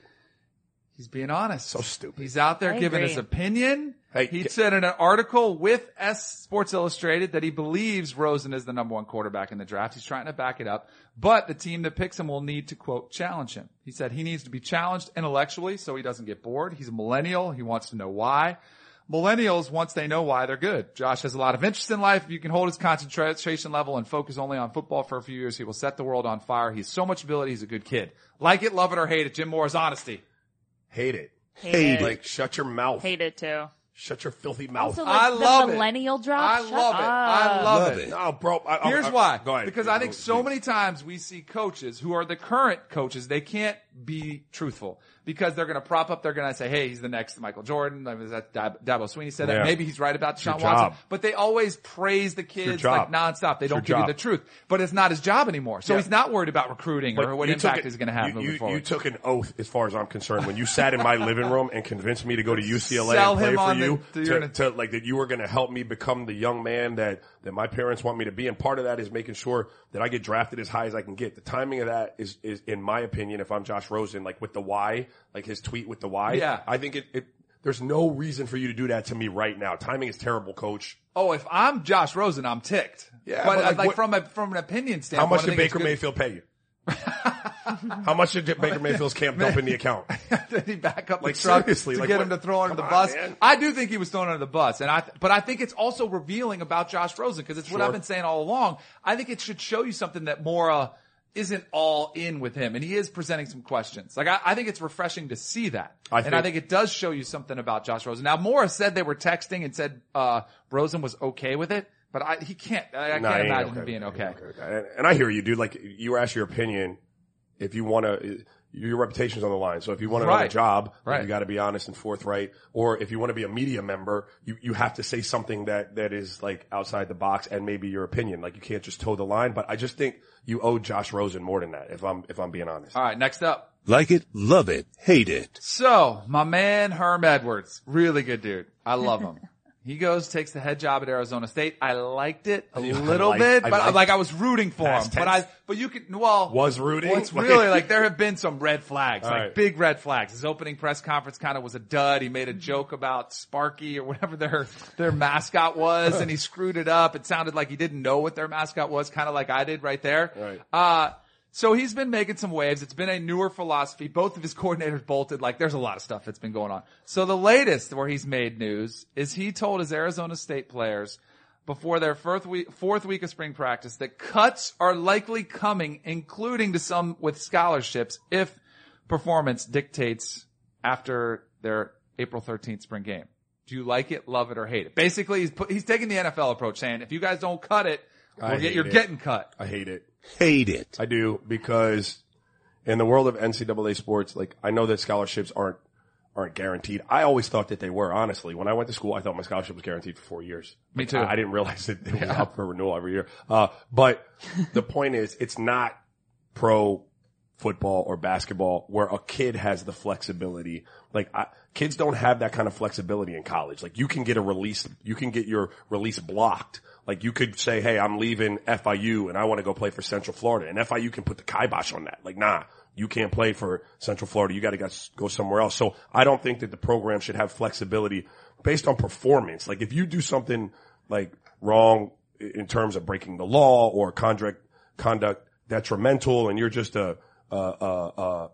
S5: He's being honest.
S4: So stupid.
S5: He's out there
S6: I
S5: giving
S6: agree.
S5: his opinion.
S4: Hey,
S5: he said in an article with S Sports Illustrated that he believes Rosen is the number one quarterback in the draft. He's trying to back it up, but the team that picks him will need to quote challenge him. He said he needs to be challenged intellectually so he doesn't get bored. He's a millennial. He wants to know why. Millennials, once they know why, they're good. Josh has a lot of interest in life. If you can hold his concentration level and focus only on football for a few years, he will set the world on fire. He's so much ability. He's a good kid. Like it, love it, or hate it. Jim Mora's honesty.
S4: Hate it.
S6: Hate, it.
S4: Like shut your mouth.
S6: Hate it too.
S4: Shut your filthy mouth.
S6: Also, like
S5: I
S6: the
S5: love it.
S6: millennial drop.
S5: I
S6: Shut
S5: love it. I
S6: up.
S5: love,
S1: Love
S5: it.
S1: it.
S4: no, bro. I, I-
S5: Here's
S4: I-
S5: why.
S4: Go ahead.
S5: Because I think so
S4: Please.
S5: many times we see coaches who are the current coaches, they can't be truthful because they're going to prop up. They're going to say, "Hey, he's the next Michael Jordan." I mean, that Dab- Dabo Swinney said that.
S4: Yeah.
S5: Maybe he's right about Deshaun Watson.
S4: job.
S5: But they always praise the kids like
S4: job.
S5: nonstop. They
S4: It's
S5: don't give you the truth. But it's not his job anymore. So
S4: Yeah.
S5: he's not worried about recruiting or what impact
S4: it-
S5: he's going to have
S4: you,
S5: moving
S4: you,
S5: forward.
S4: You took an oath, as far as I'm concerned, when you sat in my living room and convinced me to go to UCLA
S5: Sell
S4: and play for
S5: the-
S4: you,
S5: to
S4: to, to, like that you were going to help me become the young man that that my parents want me to be. And part of that is making sure that I get drafted as high as I can get. The timing of that is, is in my opinion, if I'm Josh Rosen, like with the why, like his tweet with the why.
S5: Yeah.
S4: I think it. it there's no reason for you to do that to me right now. Timing is terrible, coach.
S5: oh, if I'm Josh Rosen, I'm ticked.
S4: Yeah,
S5: but,
S4: but like
S5: like,
S4: what-
S5: from a from an opinion standpoint.
S4: How
S5: much
S4: did Baker. Mayfield pay you? How much did Baker Mayfield's camp dump in the account?
S5: Did he back up
S4: Like,
S5: the truck
S4: seriously,
S5: to
S4: like,
S5: get
S4: what-
S5: him to throw under the
S4: come on,
S5: bus?
S4: man.
S5: I do think he was thrown under the bus, and I. But I think it's also revealing about Josh Rosen because it's what I've been saying all along. I think it should show you something that Mora isn't all in with him and he is presenting some questions. Like I, I think it's refreshing to see that.
S4: I
S5: and I
S4: think-
S5: think it does show you something about Josh Rosen. Now Mora said they were texting and said, uh, Rosen was okay with it, but I, he can't, I, I
S4: Nah,
S5: can't imagine
S4: okay
S5: him being
S4: with that. He
S5: okay.
S4: that. And, and I hear you, dude. Like you were asked your opinion. If you want to, your reputation's on the line. So if you want another
S5: Right.
S4: job,
S5: Right.
S4: you got to be honest and forthright. Or if you want to be a media member, you, you have to say something that, that is like outside the box and maybe your opinion. Like you can't just toe the line. But I just think you owe Josh Rosen more than that. If I'm, if I'm being honest.
S5: All right. Next up.
S1: Like it, love it, hate it.
S5: So, my man Herm Edwards, really good dude. I love him. He goes, takes the head job at Arizona State. I liked it a little
S4: liked-
S5: bit,
S4: I
S5: but like I was rooting for him.
S4: Past
S5: But. I, but you could, well,
S4: Was rooting?
S5: Well, it's really like there have been some red flags,
S4: All
S5: like
S4: right.
S5: big red flags. His opening press conference kind of was a dud. He made a joke about Sparky or whatever their their mascot was, and he screwed it up. It sounded like he didn't know what their mascot was, kind of like I did right there.
S4: Right.
S5: Uh, so he's been making some waves. It's been a newer philosophy. Both of his coordinators bolted. Like there's a lot of stuff that's been going on. So the latest where he's made news is he told his Arizona State players before their fourth week, fourth week of spring practice that cuts are likely coming, including to some with scholarships if performance dictates after their April 13th spring game. Do you like it, love it, or hate it? Basically, he's put, he's taking the NFL approach saying, if you guys don't cut it, we'll get, you're
S4: it.
S5: getting cut.
S4: I hate it.
S1: Hate it.
S4: I do because in the world of NCAA sports, like I know that scholarships aren't aren't guaranteed. I always thought that they were. Honestly, when I went to school, I thought my scholarship was guaranteed for four years.
S5: Me too.
S4: I, I didn't realize that it was up for renewal every year. Uh, but the point is, it's not pro football or basketball where a kid has the flexibility. Like I, kids don't have that kind of flexibility in college. Like you can get a release, you can get your release blocked. Like you could say, Hey, I'm leaving FIU and I want to go play for Central Florida and FIU can put the kibosh on that. Like, nah, you can't play for Central Florida. You got to go somewhere else. So I don't think that the program should have flexibility based on performance. Like if you do something like wrong in terms of breaking the law or conduct, conduct detrimental and you're just a, a,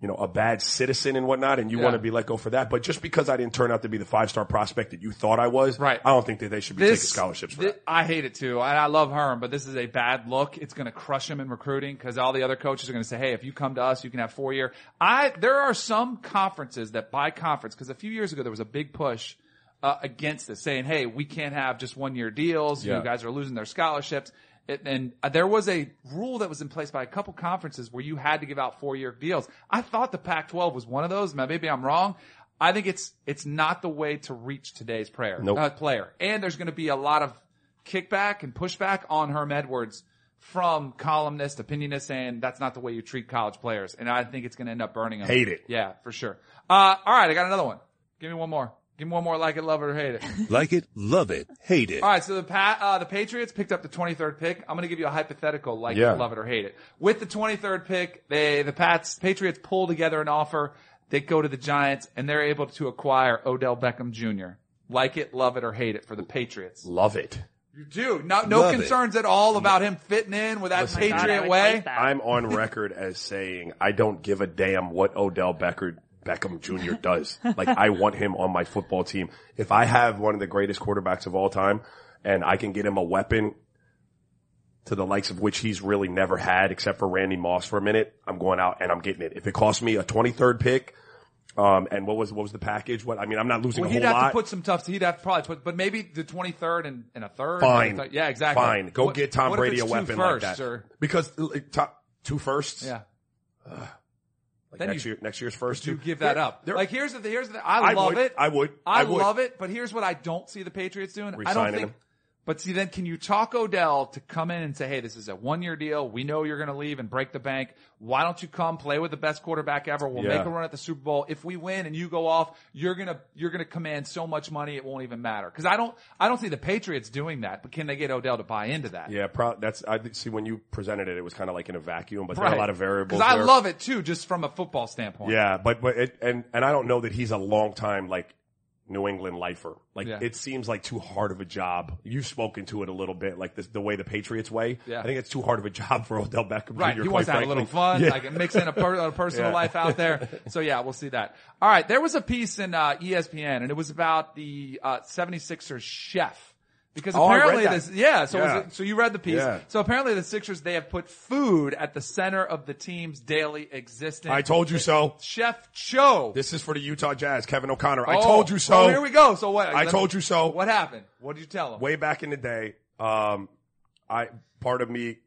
S4: you know, a bad citizen and whatnot, and you
S5: Yeah.
S4: want to be let go for that. But just because I didn't turn out to be the five star prospect that you thought I was,
S5: Right.
S4: I don't think that they should be taking scholarships for
S5: thi-
S4: that.
S5: I hate it too. And I love Herm, but this is a bad look. It's going to crush him in recruiting because all the other coaches are going to say, "Hey, if you come to us, you can have four year." I there are some conferences that by conference because a few years ago there was a big push uh, against this, saying, "Hey, we can't have just one year deals.
S4: Yeah.
S5: You guys are losing their scholarships." It, and there was a rule that was in place by a couple conferences where you had to give out four year deals. I thought the Pac-12 was one of those. Maybe I'm wrong. I think it's it's not the way to reach today's prayer
S4: Nope.
S5: uh, player. And there's going to be a lot of kickback and pushback on Herm Edwards from columnists, opinionists saying that's not the way you treat college players. And I think it's going to end up burning them.
S4: Hate it.
S5: Yeah, for sure. Uh, all right. I got another one. Give me one more. Give me one more. Like it, love it, or hate it.
S1: Like it, love it, hate it.
S5: All right, so the pa- uh, the Patriots picked up the 23rd pick. I'm going to give you a hypothetical, like
S4: Yeah.
S5: it, love it or hate it. With the 23rd pick, they the Pats Patriots pull together an offer. They go to the Giants and they're able to acquire Odell Beckham Jr. Like it, love it, or hate it for the Patriots.
S4: Love it.
S5: You do no no
S1: Love it.
S5: concerns at all about him fitting in with that
S4: Listen,
S6: God, I
S5: Patriot
S6: would
S5: way.
S6: like that.
S4: I'm on record as saying I don't give a damn what Odell Becker, Beckham Jr. does. like I want him on my football team. If I have one of the greatest quarterbacks of all time and I can get him a weapon to the likes of which he's really never had except for Randy Moss for a minute, I'm going out and I'm getting it. If it costs me a 23rd pick, um, and what was, what was the package? What, I mean, I'm not losing
S5: Well,
S4: a
S5: he'd have to put some tough. He'd have to probably put, but maybe the 23rd and, and a third.
S4: Fine.
S5: third- Yeah, exactly.
S4: Fine. Go
S5: What-
S4: get Tom Brady a weapon like that.
S5: Or,
S4: Because like, top, two firsts.
S5: yeah.
S4: Like
S5: Then
S4: next
S5: you-
S4: year, next year's first
S5: You
S4: two.
S5: give that up. like here's the here's the I,
S4: I
S5: love
S4: would.
S5: it.
S4: I would.
S5: I,
S4: I would.
S5: love it. But here's what I don't see the Patriots doing. I don't think.
S4: him.
S5: But see, then can you talk Odell to come in and say, "Hey, this is a one year deal. We know you're going to leave and break the bank. Why don't you come play with the best quarterback ever? We'll
S4: Yeah.
S5: make a run at the Super Bowl. If we win and you go off, you're gonna you're gonna command so much money it won't even matter. Because I don't I don't see the Patriots doing that. But can they get Odell to buy into that?
S4: Yeah, pro- that's I see when you presented it, it was kind of like in a vacuum, but there are a lot of variables.
S5: Because I
S4: there.
S5: love it too, just from a football standpoint.
S4: Yeah, but but it, and and I don't know that he's a long time like New England lifer. Like
S5: Yeah.
S4: it seems like too hard of a job. You've spoken to it a little bit, like this, the way the Patriots way.
S5: Yeah.
S4: I think it's too hard of a job for Odell Beckham
S5: Right.
S4: Jr.
S5: He wants to have a little fun,
S4: Yeah.
S5: like mix in a, per, a personal
S4: Yeah.
S5: life out there. So yeah, we'll see that. All right. There was a piece in uh, ESPN and it was about the uh, 76ers chef Because
S4: Oh, I
S5: apparently this, yeah, so,
S4: Yeah.
S5: it- so you read the piece.
S4: Yeah.
S5: So apparently the Sixers, they have put food at the center of the team's daily existence.
S4: I told you so.
S5: Chef Cho.
S4: This is for the Utah Jazz, Kevin O'Connor. I
S5: Oh,
S4: told you so.
S5: Oh, here we go. So what?
S4: I told you so.
S5: What happened? What did you tell him?
S4: way back in the day, um, I part of me,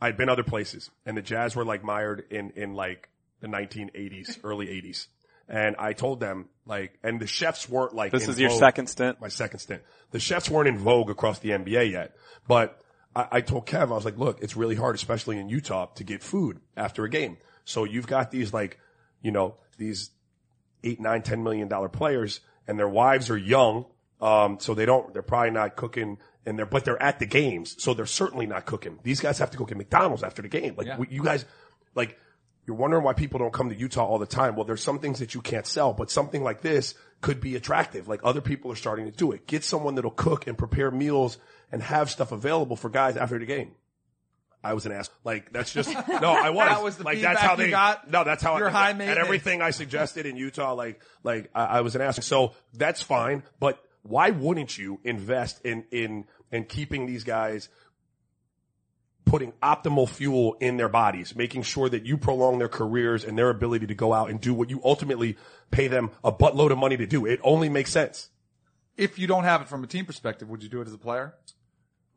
S4: I'd been other places, and the Jazz were like mired in in like the 1980s, early 80s, and I told them like, and the chefs weren't like.
S7: This
S4: in
S7: is your
S4: vogue.
S7: second stint.
S4: My second stint. The chefs weren't in vogue across the NBA yet, but I, I told Kev, I was like, look, it's really hard, especially in Utah, to get food after a game. So you've got these like, you know, these eight, nine, ten million dollar players and their wives are young. Um, so they don't, they're probably not cooking and they're, but they're at the games. So they're certainly not cooking. These guys have to go at McDonald's after the game. Like
S5: Yeah.
S4: we- you guys, like you're wondering why people don't come to Utah all the time. Well, there's some things that you can't sell, but something like this could be attractive. Like other people are starting to do it. Get someone that'll cook and prepare meals and have stuff available for guys after the game. I was an ass. Like that's just no. I was.
S5: That was the
S4: like that's how they
S5: got?
S4: No, that's how
S5: You're
S4: I,
S5: high
S4: and everything I suggested in Utah. Like like I, I was an ass. So that's fine. But why wouldn't you invest in in in keeping these guys putting optimal fuel in their bodies, making sure that you prolong their careers and their ability to go out and do what you ultimately pay them a buttload of money to do. It only makes sense.
S5: if you don't have it from a team perspective, would you do it as a player?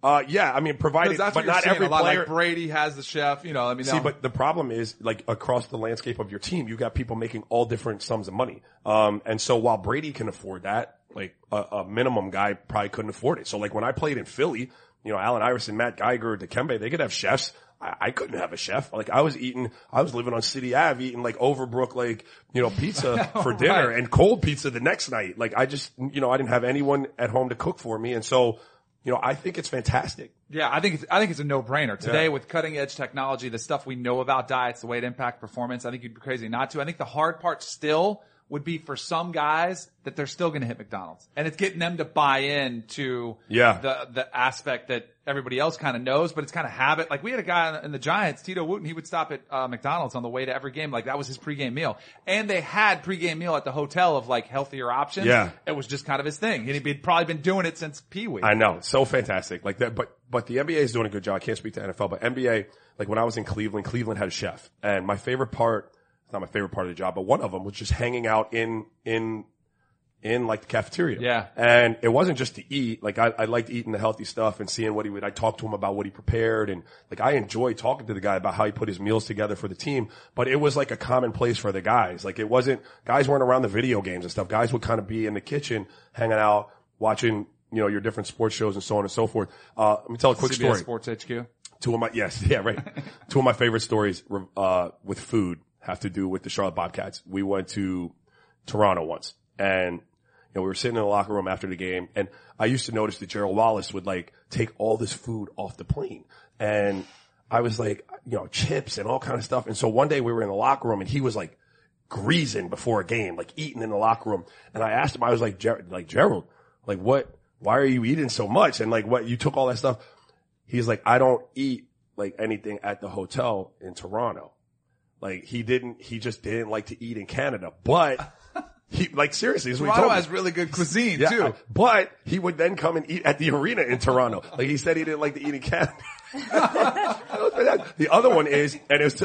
S4: Uh, yeah, I mean, provided,
S5: that's
S4: but not
S5: seeing
S4: every
S5: a lot.
S4: player.
S5: Like Brady has the chef. You know, I mean,
S4: See,
S5: now-
S4: but the problem is, like, across the landscape of your team, you got people making all different sums of money. Um, and so while Brady can afford that, like, a, a minimum guy probably couldn't afford it. So, like, when I played in Philly, you know, Allen Iverson, Matt Geiger, Dikembe, they could have chefs. I, I couldn't have a chef. Like, I was eating, I was living on City Ave, eating, like, Overbrook, like, you know, pizza for dinner
S5: Right.
S4: and cold pizza the next night. Like, I just, you know, I didn't have anyone at home to cook for me. And so, you know, I think it's fantastic.
S5: Yeah, I think it's, I think it's a no-brainer today
S4: Yeah.
S5: with cutting-edge technology, the stuff we know about diets, the way it impacts performance. I think you'd be crazy not to. I think the hard part still would be for some guys that they're still going to hit McDonald's, and it's getting them to buy in to
S4: Yeah.
S5: the the aspect that everybody else kind of knows, but it's kind of habit. Like we had a guy in the Giants, Tito Wooten, he would stop at uh, McDonald's on the way to every game, like that was his pregame meal, and they had pregame meal at the hotel of like healthier options.
S4: Yeah.
S5: it was just kind of his thing, and he'd probably been doing it since Pee Wee.
S4: I know, so fantastic. Like that, but but the NBA is doing a good job. I can't speak to NFL, but NBA, like when I was in Cleveland, Cleveland had a chef, and my favorite part, it's not my favorite part of the job, but one of them was just hanging out in in in like the cafeteria.
S5: Yeah.
S4: and it wasn't just to eat. Like I, I liked eating the healthy stuff and seeing what he would. I talked to him about what he prepared, and like I enjoyed talking to the guy about how he put his meals together for the team. But it was like a common place for the guys. Like it wasn't guys weren't around the video games and stuff. Guys would kind of be in the kitchen, hanging out, watching you know your different sports shows and so on and so forth. Uh, let me tell a quick
S5: CBS
S4: story.
S5: Sports HQ.
S4: Two of my yes, yeah, right. Two of my favorite stories uh, with food have to do with the Charlotte Bobcats. We went to Toronto once, and you know we were sitting in the locker room after the game, and I used to notice that Gerald Wallace would like take all this food off the plane, and I was like, you know, chips and all kind of stuff. And so one day we were in the locker room, and he was like greasing before a game, like eating in the locker room, and I asked him, I was like, Ger- like Gerald, like what? Why are you eating so much? And like what? You took all that stuff he's like, I don't eat like anything at the hotel in Toronto. Like he didn't, he just didn't like to eat in Canada, but he, like seriously, this
S5: Toronto has really good cuisine
S4: Yeah,
S5: too.
S4: but he would then come and eat at the arena in Toronto. Like he said he didn't like to eat in Canada. the other one is, and it's,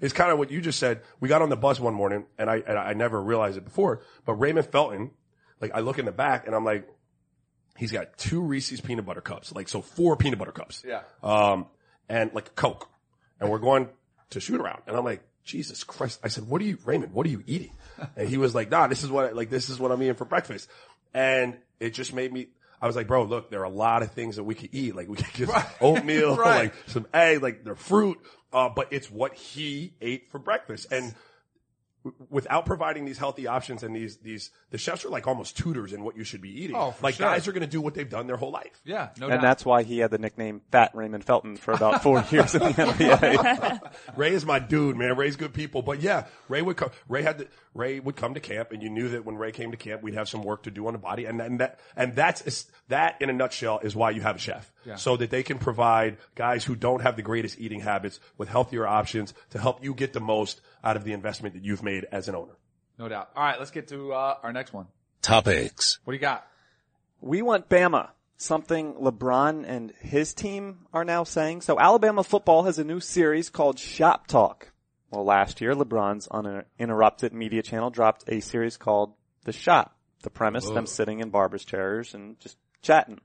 S4: it's kind of what you just said. We got on the bus one morning and I, and I never realized it before, but Raymond Felton, like I look in the back and I'm like, he's got two Reese's peanut butter cups, like so four peanut butter cups.
S5: Yeah.
S4: Um, and like a Coke. And we're going to shoot around. And I'm like, Jesus Christ. I said, what are you, Raymond, what are you eating? And he was like, nah, this is what, like, this is what I'm eating for breakfast. And it just made me, I was like, bro, look, there are a lot of things that we could eat. Like we could get oatmeal,
S5: Right.
S4: like some egg, like they're fruit. Uh, but it's what he ate for breakfast. And without providing these healthy options and these, these, the chefs are like almost tutors in what you should be eating.
S5: Oh, for
S4: like
S5: sure.
S4: guys are going to do what they've done their whole life.
S5: Yeah, no
S7: And
S5: doubt.
S7: that's why he had the nickname Fat Raymond Felton for about four years in the NBA.
S4: Ray is my dude, man. Ray's good people, but yeah, Ray would come. Ray had the, Ray would come to camp, and you knew that when Ray came to camp, we'd have some work to do on the body, and and that and that's that in a nutshell is why you have a chef, so that they can provide guys who don't have the greatest eating habits with healthier options to help you get the most out of the investment that you've made as an owner.
S5: no doubt. All right, let's get to uh, our next one.
S1: Topics.
S5: What do you got?
S7: We want Bama something LeBron and his team are now saying. So Alabama football has a new series called Shop Talk. Well, last year, LeBron's uninterrupted media channel dropped a series called The Shop. The premise, them sitting in barber's chairs and just chatting.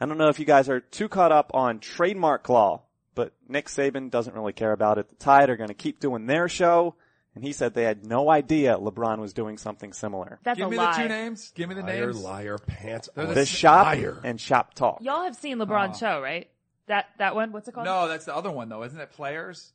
S7: I don't know if you guys are too caught up on trademark law, but Nick Saban doesn't really care about it. The Tide are going to keep doing their show, and he said they had no idea LeBron was doing something similar.
S6: That's
S5: Give
S6: a
S5: me
S6: lie.
S5: the two names. Give me the
S4: Liar,
S5: names.
S4: liar, pants.
S5: They're.
S7: The Shop
S4: Liar.
S7: and Shop Talk.
S6: Y'all have seen LeBron's show, right? That that one. What's it called?
S5: No, that's the other one though, isn't it? Players.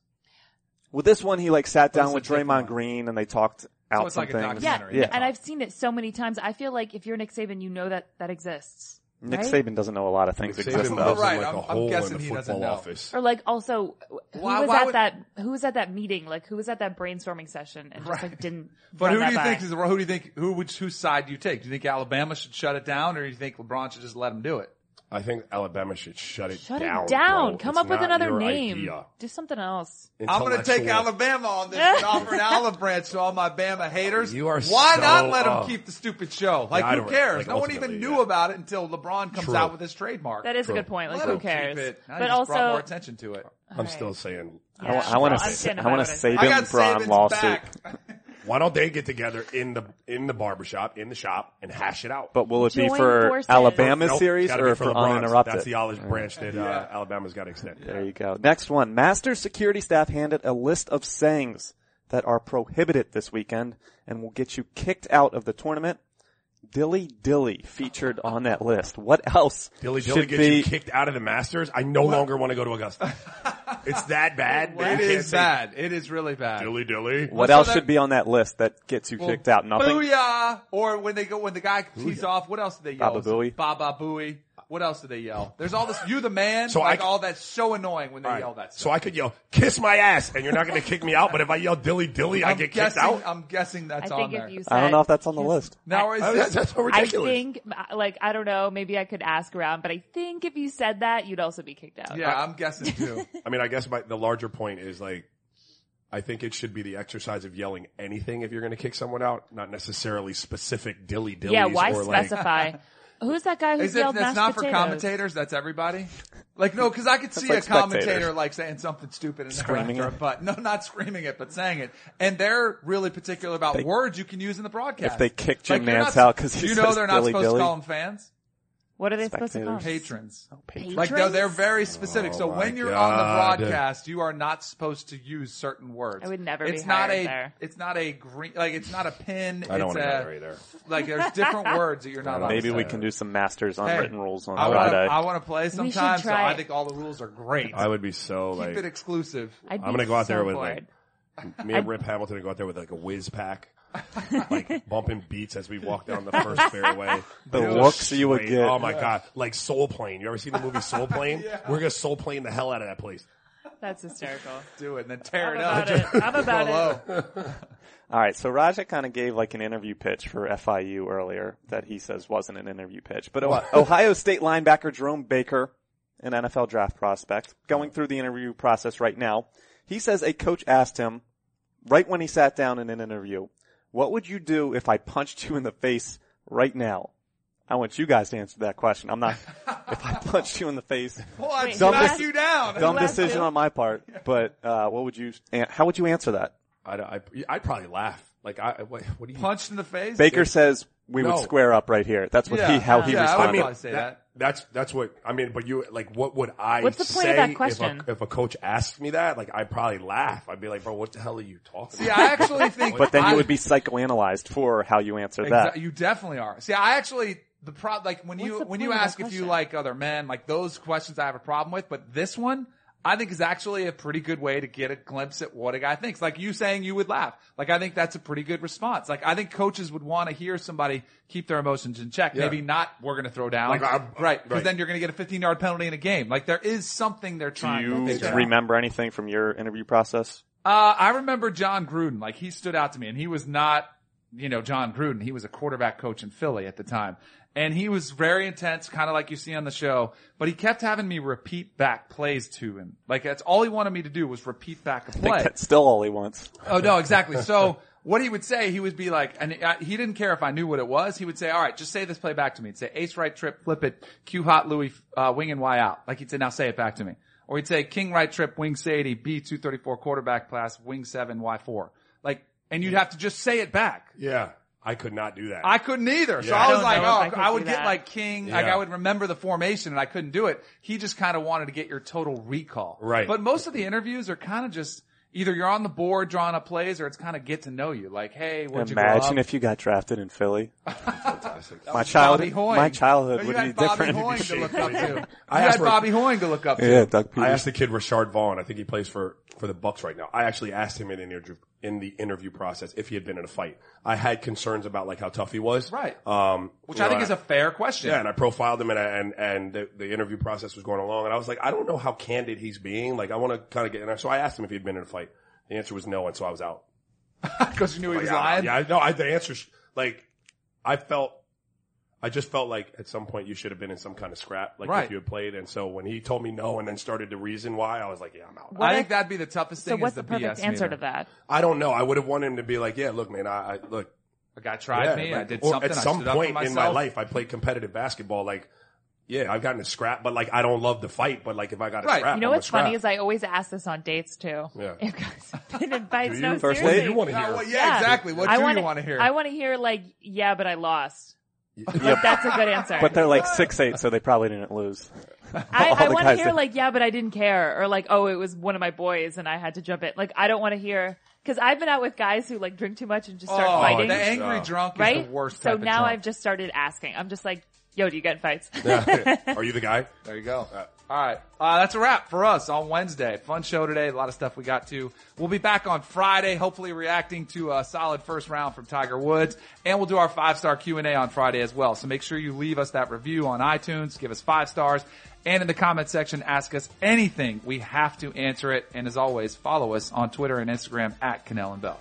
S7: With this one, he like sat down
S5: it's
S7: with
S5: a different
S7: Draymond
S5: one.
S7: Green and they talked out
S5: it's
S7: some
S5: like
S7: things.
S6: Yeah.
S7: Yeah.
S6: and I've seen it so many times. I feel like if you're Nick Saban, you know that that exists.
S7: Nick
S6: right?
S7: Saban doesn't know a lot of things
S4: Saban
S7: exist
S4: lives
S7: though.
S4: in
S5: Right,
S4: like
S5: I'm-
S4: a
S5: I'm guessing
S4: in the
S5: he doesn't
S4: football
S5: know.
S4: office.
S6: Or like also, who
S5: Why-
S6: was
S5: why
S6: at
S5: would-
S6: that? Who was at that meeting? Like who was at that brainstorming session and just like didn't.
S5: But
S6: run
S5: who
S6: that
S5: do you
S6: by?
S5: think is the who do you think who which whose side do you take? Do you think Alabama should shut it down, or do you think LeBron should just let him do it?
S4: I think Alabama should shut it down.
S6: Shut
S4: down.
S6: it down.
S4: bro.
S6: Come
S4: It's
S6: up with
S4: not
S6: another
S4: your
S6: name.
S4: idea.
S6: Do something else.
S5: I'm going to take
S4: Intellectual.
S5: Alabama on this and offer an olive branch to all my Bama haters.
S4: You are
S5: Why
S4: so,
S5: not let them
S4: uh,
S5: keep the stupid show? Like,
S4: Yeah, I
S5: who
S4: don't-
S5: cares?
S4: like,
S5: no one even
S4: ultimately,
S5: knew
S4: yeah.
S5: about it until LeBron comes
S4: True.
S5: out with his trademark.
S6: That is a good point. Like
S5: Let
S6: who
S5: him keep
S6: cares?
S5: it. Now you
S6: But
S5: just brought more
S6: also,
S5: attention to it.
S4: I'm still saying.
S7: I,
S6: Yeah,
S7: I want
S6: well, I'm
S7: to.
S6: standing
S7: I want
S6: by
S7: to
S6: what I
S7: say.
S5: I got
S7: Braun
S5: Saban's
S7: lawsuit.
S5: back.
S4: Why don't they get together in the in the barbershop in the shop and hash it out?
S7: But will it be for
S6: forces.
S7: Alabama's
S4: Nope,
S7: series or
S4: be
S7: for uninterrupted?
S4: That's the olive branch that uh, Alabama's got to extend.
S7: There you go. Next one. Master security staff handed a list of sayings that are prohibited this weekend and will get you kicked out of the tournament. Dilly Dilly featured on that list. What else
S4: Dilly Dilly
S7: should
S4: gets
S7: be?
S4: you kicked out of the Masters. I no longer want to go to Augusta. it's that bad. that
S5: It
S4: you can't
S5: is
S4: say
S5: bad. It is really bad.
S4: Dilly Dilly.
S7: what
S5: So
S7: else
S5: that-
S7: should be on that list that gets you
S5: Well,
S7: kicked out? Nothing.
S5: Booyah! Or when they go, when the guy tees off, what else do they yell?
S7: Baba Booey.
S5: Baba Booey. What else do they yell? There's all this, you the man,
S4: So
S5: like
S4: I-
S5: all that's so annoying when they
S4: All right.
S5: yell that stuff.
S4: So I could yell, kiss my ass, and you're not going to kick me out. But if I yell dilly dilly, I
S5: I'm
S4: get kicked out.
S5: I'm guessing
S6: I
S5: that's
S6: think
S5: on there.
S6: you said,
S7: I don't know if that's on the list.
S5: now is
S4: I-
S5: this,
S4: that's, that's so
S6: I think, uh, like, I don't know, maybe I could ask around, but I think if you said that, you'd also be kicked out.
S5: yeah, I'm guessing too.
S4: I mean, I guess my, the larger point is like, I think it should be the exercise of yelling anything if you're going to kick someone out, not necessarily specific dilly dillies.
S6: Yeah, why
S4: or like,
S6: specify? Who's that guy who
S5: Is it,
S6: yelled
S5: that's
S6: mashed
S5: not for commentators, that's everybody? Like, no, cause I could see
S7: like
S5: a commentator
S7: spectators.
S5: like saying something stupid and
S7: Screaming
S5: after,
S7: it?
S5: but no, not screaming it, but saying it. And they're really particular about
S7: They-
S5: words you can use in the broadcast.
S7: If they kick Jim
S5: you're
S7: Nantz
S5: not-
S7: out 'cause he
S5: Do you know
S7: says
S5: they're not
S7: dilly
S5: supposed
S7: dilly?
S5: to call them fans?
S6: What are they supposed to call?
S7: Spectators.
S5: Oh, patrons.
S7: Patrons?
S5: Like they're, they're very specific. so
S4: Oh
S5: when you're on the broadcast, you are not supposed to use certain words.
S6: I would never be
S5: It's not
S6: hired
S5: a.
S6: there.
S5: It's not a green. Like it's not a pin.
S4: I don't
S5: it's
S4: want to
S5: a,
S4: go there either.
S5: Like there's different words that you're not. allowed to
S7: Maybe we can do some masters
S5: Hey,
S7: unwritten rules on
S5: I wanna,
S7: Friday.
S5: I want to play
S6: should
S5: sometime, so I think all the rules are great.
S4: I would be so
S5: Keep
S4: like,
S5: it exclusive.
S6: I'd be
S4: I'm gonna go out there with,
S6: bored.
S4: like, me and Rip Hamilton would go out there with like a whiz pack, like bumping beats as we walk down the first fairway.
S7: The
S4: Just
S7: looks you would get.
S4: Oh my god, like Soul Plane. You ever seen the movie Soul Plane? We're gonna Soul Plane the hell out of that place.
S6: That's hysterical.
S5: Do it and then tear
S6: I'm
S5: it up.
S6: it. I'm about it.
S7: All right, so Raja kind of gave like an interview pitch for FIU earlier that he says wasn't an interview pitch. But O- Ohio State linebacker Jerome Baker, an NFL draft prospect, going through the interview process right now. He says a coach asked him right when he sat down in an interview, "What would you do if I punched you in the face right now?" I want you guys to answer that question. I'm not. if I punched you in the face,
S5: Well, I
S6: Wait,
S7: Dumb
S5: smack
S7: dis-
S5: you down.
S7: dumb decision on my part. But uh, what would you? How would you answer that?
S4: I'd, I, I'd probably laugh. Like, I, what, what do you?
S5: Punched in the face.
S7: Baker says we would square up right here. That's what
S5: Yeah.
S7: he how he
S5: Yeah, I would
S7: responded.
S5: probably say that.
S4: That's that's what I mean. But you like, what would I?
S6: What's the point of
S4: say
S6: that question?
S4: If a, if a coach asked me that, like, I'd probably laugh. I'd be like, bro, what the hell are you talking?
S5: See,
S4: about?
S5: I actually think.
S7: But then
S5: I-
S7: you would be psychoanalyzed for how you answered that.
S5: You definitely are. See, I actually the pro like when you
S6: What's the
S5: when you ask if you like other men, like those questions I have a problem with, but this one I think is actually a pretty good way to get a glimpse at what a guy thinks. Like you saying you would laugh. Like I think that's a pretty good response. Like I think coaches would want to hear somebody keep their emotions in check.
S4: Yeah.
S5: Maybe not we're going to throw down.
S4: Like, I'm-
S5: right. Because
S4: right.
S5: then you're going to get a 15 yard penalty in a game. Like there is something they're trying to
S7: you
S5: figure out.
S7: remember anything from your interview process?
S5: Uh, I remember Jon Gruden. Like he stood out to me, and he was not, you know, Jon Gruden. He was a quarterback coach in Philly at the time, and he was very intense, kind of like you see on the show. But he kept having me repeat back plays to him. Like that's all he wanted me to do was repeat back a
S7: I think
S5: play.
S7: that's still all he wants.
S5: Oh no, exactly. So what he would say, he would be like, and he didn't care if I knew what it was. He would say, all right, just say this play back to me. He'd say ace right trip, flip it, Q hot Louis, uh, wing and Y out. Like he'd say, now say it back to me. Or he'd say king right trip, wing Sadie, B 234 quarterback pass, wing seven, Y four. Like, and you'd have to just say it back.
S4: Yeah. I could not do that.
S5: I couldn't either. So
S4: Yeah.
S5: I
S4: I
S5: was
S6: don't
S5: like,
S6: know if
S5: oh,
S6: I could
S5: I,
S6: do
S5: would get
S6: that.
S5: like king, like
S4: Yeah.
S5: I would remember the formation and I couldn't do it. He just kind of wanted to get your total recall.
S4: Right.
S5: But most of the interviews are kind of just either you're on the board drawing up plays or it's kind of get to know you. Like, hey, where'd you grow
S7: Imagine
S5: up?
S7: if you got drafted in Philly.
S4: Fantastic.
S7: My
S5: Bobby
S7: childhood, my childhood
S5: You
S7: would
S5: had
S7: be
S5: Bobby
S7: different.
S5: Hoying
S7: if
S5: to look up to. You
S4: I
S5: had
S4: for-
S5: Bobby Hoying to look up to.
S7: yeah, Doug
S4: I
S7: Peters.
S4: asked the kid Rashad Vaughn. I think he plays for for the Bucks right now. I actually asked him in an interview in the interview process if he had been in a fight. I had concerns about like how tough he was.
S5: Right.
S4: Um,
S5: Which I
S4: know,
S5: think is a fair question.
S4: yeah, and I profiled him and I- and and the, the interview process was going along, and I was like, I don't know how candid he's being. Like, I want to kind of get. in there. so I asked him if he'd been in a fight. The answer was no, and so I was out.
S5: Because you knew he was
S4: yeah,
S5: lying.
S4: Yeah, I- no, I, the answer, like, I felt, I just felt like at some point you should have been in some kind of scrap, like
S5: Right.
S4: if you had played. And so when he told me no and then started to reason why, I was like, yeah, I'm out.
S6: What
S5: I
S6: if-
S5: think that'd be the toughest thing.
S6: So
S5: thing.
S6: what's
S5: is
S6: the
S5: the,
S6: perfect
S5: BS
S6: answer
S5: meter.
S6: to that?
S4: I don't know. I would have wanted him to be like, yeah, look, man, I, I look.
S5: A guy tried
S4: yeah,
S5: me. I
S4: like,
S5: did
S4: or
S5: something.
S4: At
S5: I
S4: some
S5: stood up for
S4: point in my
S5: myself.
S4: life, I played competitive basketball. Like, yeah, I've gotten a scrap, but like, I don't love the fight. But like, if I got a
S5: Right.
S4: scrap,
S6: You know
S4: I'm a
S6: what's funny is I always ask this on dates too.
S4: Yeah.
S6: If guys have been in fights, no
S4: you?
S7: First
S6: seriously.
S7: date?
S4: you want to
S5: Yeah,
S4: hear?
S5: well, yeah, exactly. What
S6: I
S5: do
S6: wanna,
S5: you want to hear?
S6: I want to hear like, yeah, but I lost.
S7: Yep.
S6: That's a good answer.
S7: But they're like six eight, so they probably didn't lose.
S6: I, I want to hear
S7: that-
S6: like, yeah, but I didn't care, or like, oh, it was one of my boys and I had to jump in. Like, I don't want to hear because I've been out with guys who like drink too much and just start
S5: oh,
S6: fighting,
S5: the angry
S4: Oh.
S5: drunk
S6: right?
S5: is the worst.
S6: so
S5: type of
S6: now
S5: drunk.
S6: I've just started asking. I'm just like, yo, do you get in fights?
S4: Are you the guy?
S5: There you go. Uh, All right. Uh, that's a wrap for us on Wednesday. Fun show today. A lot of stuff we got to. We'll be back on Friday, hopefully reacting to a solid first round from Tiger Woods. And we'll do our five star Q&A on Friday as well. So make sure you leave us that review on iTunes. Give us five stars. And in the comment section, ask us anything. We have to answer it. And as always, follow us on Twitter and Instagram at Kanell and Bell.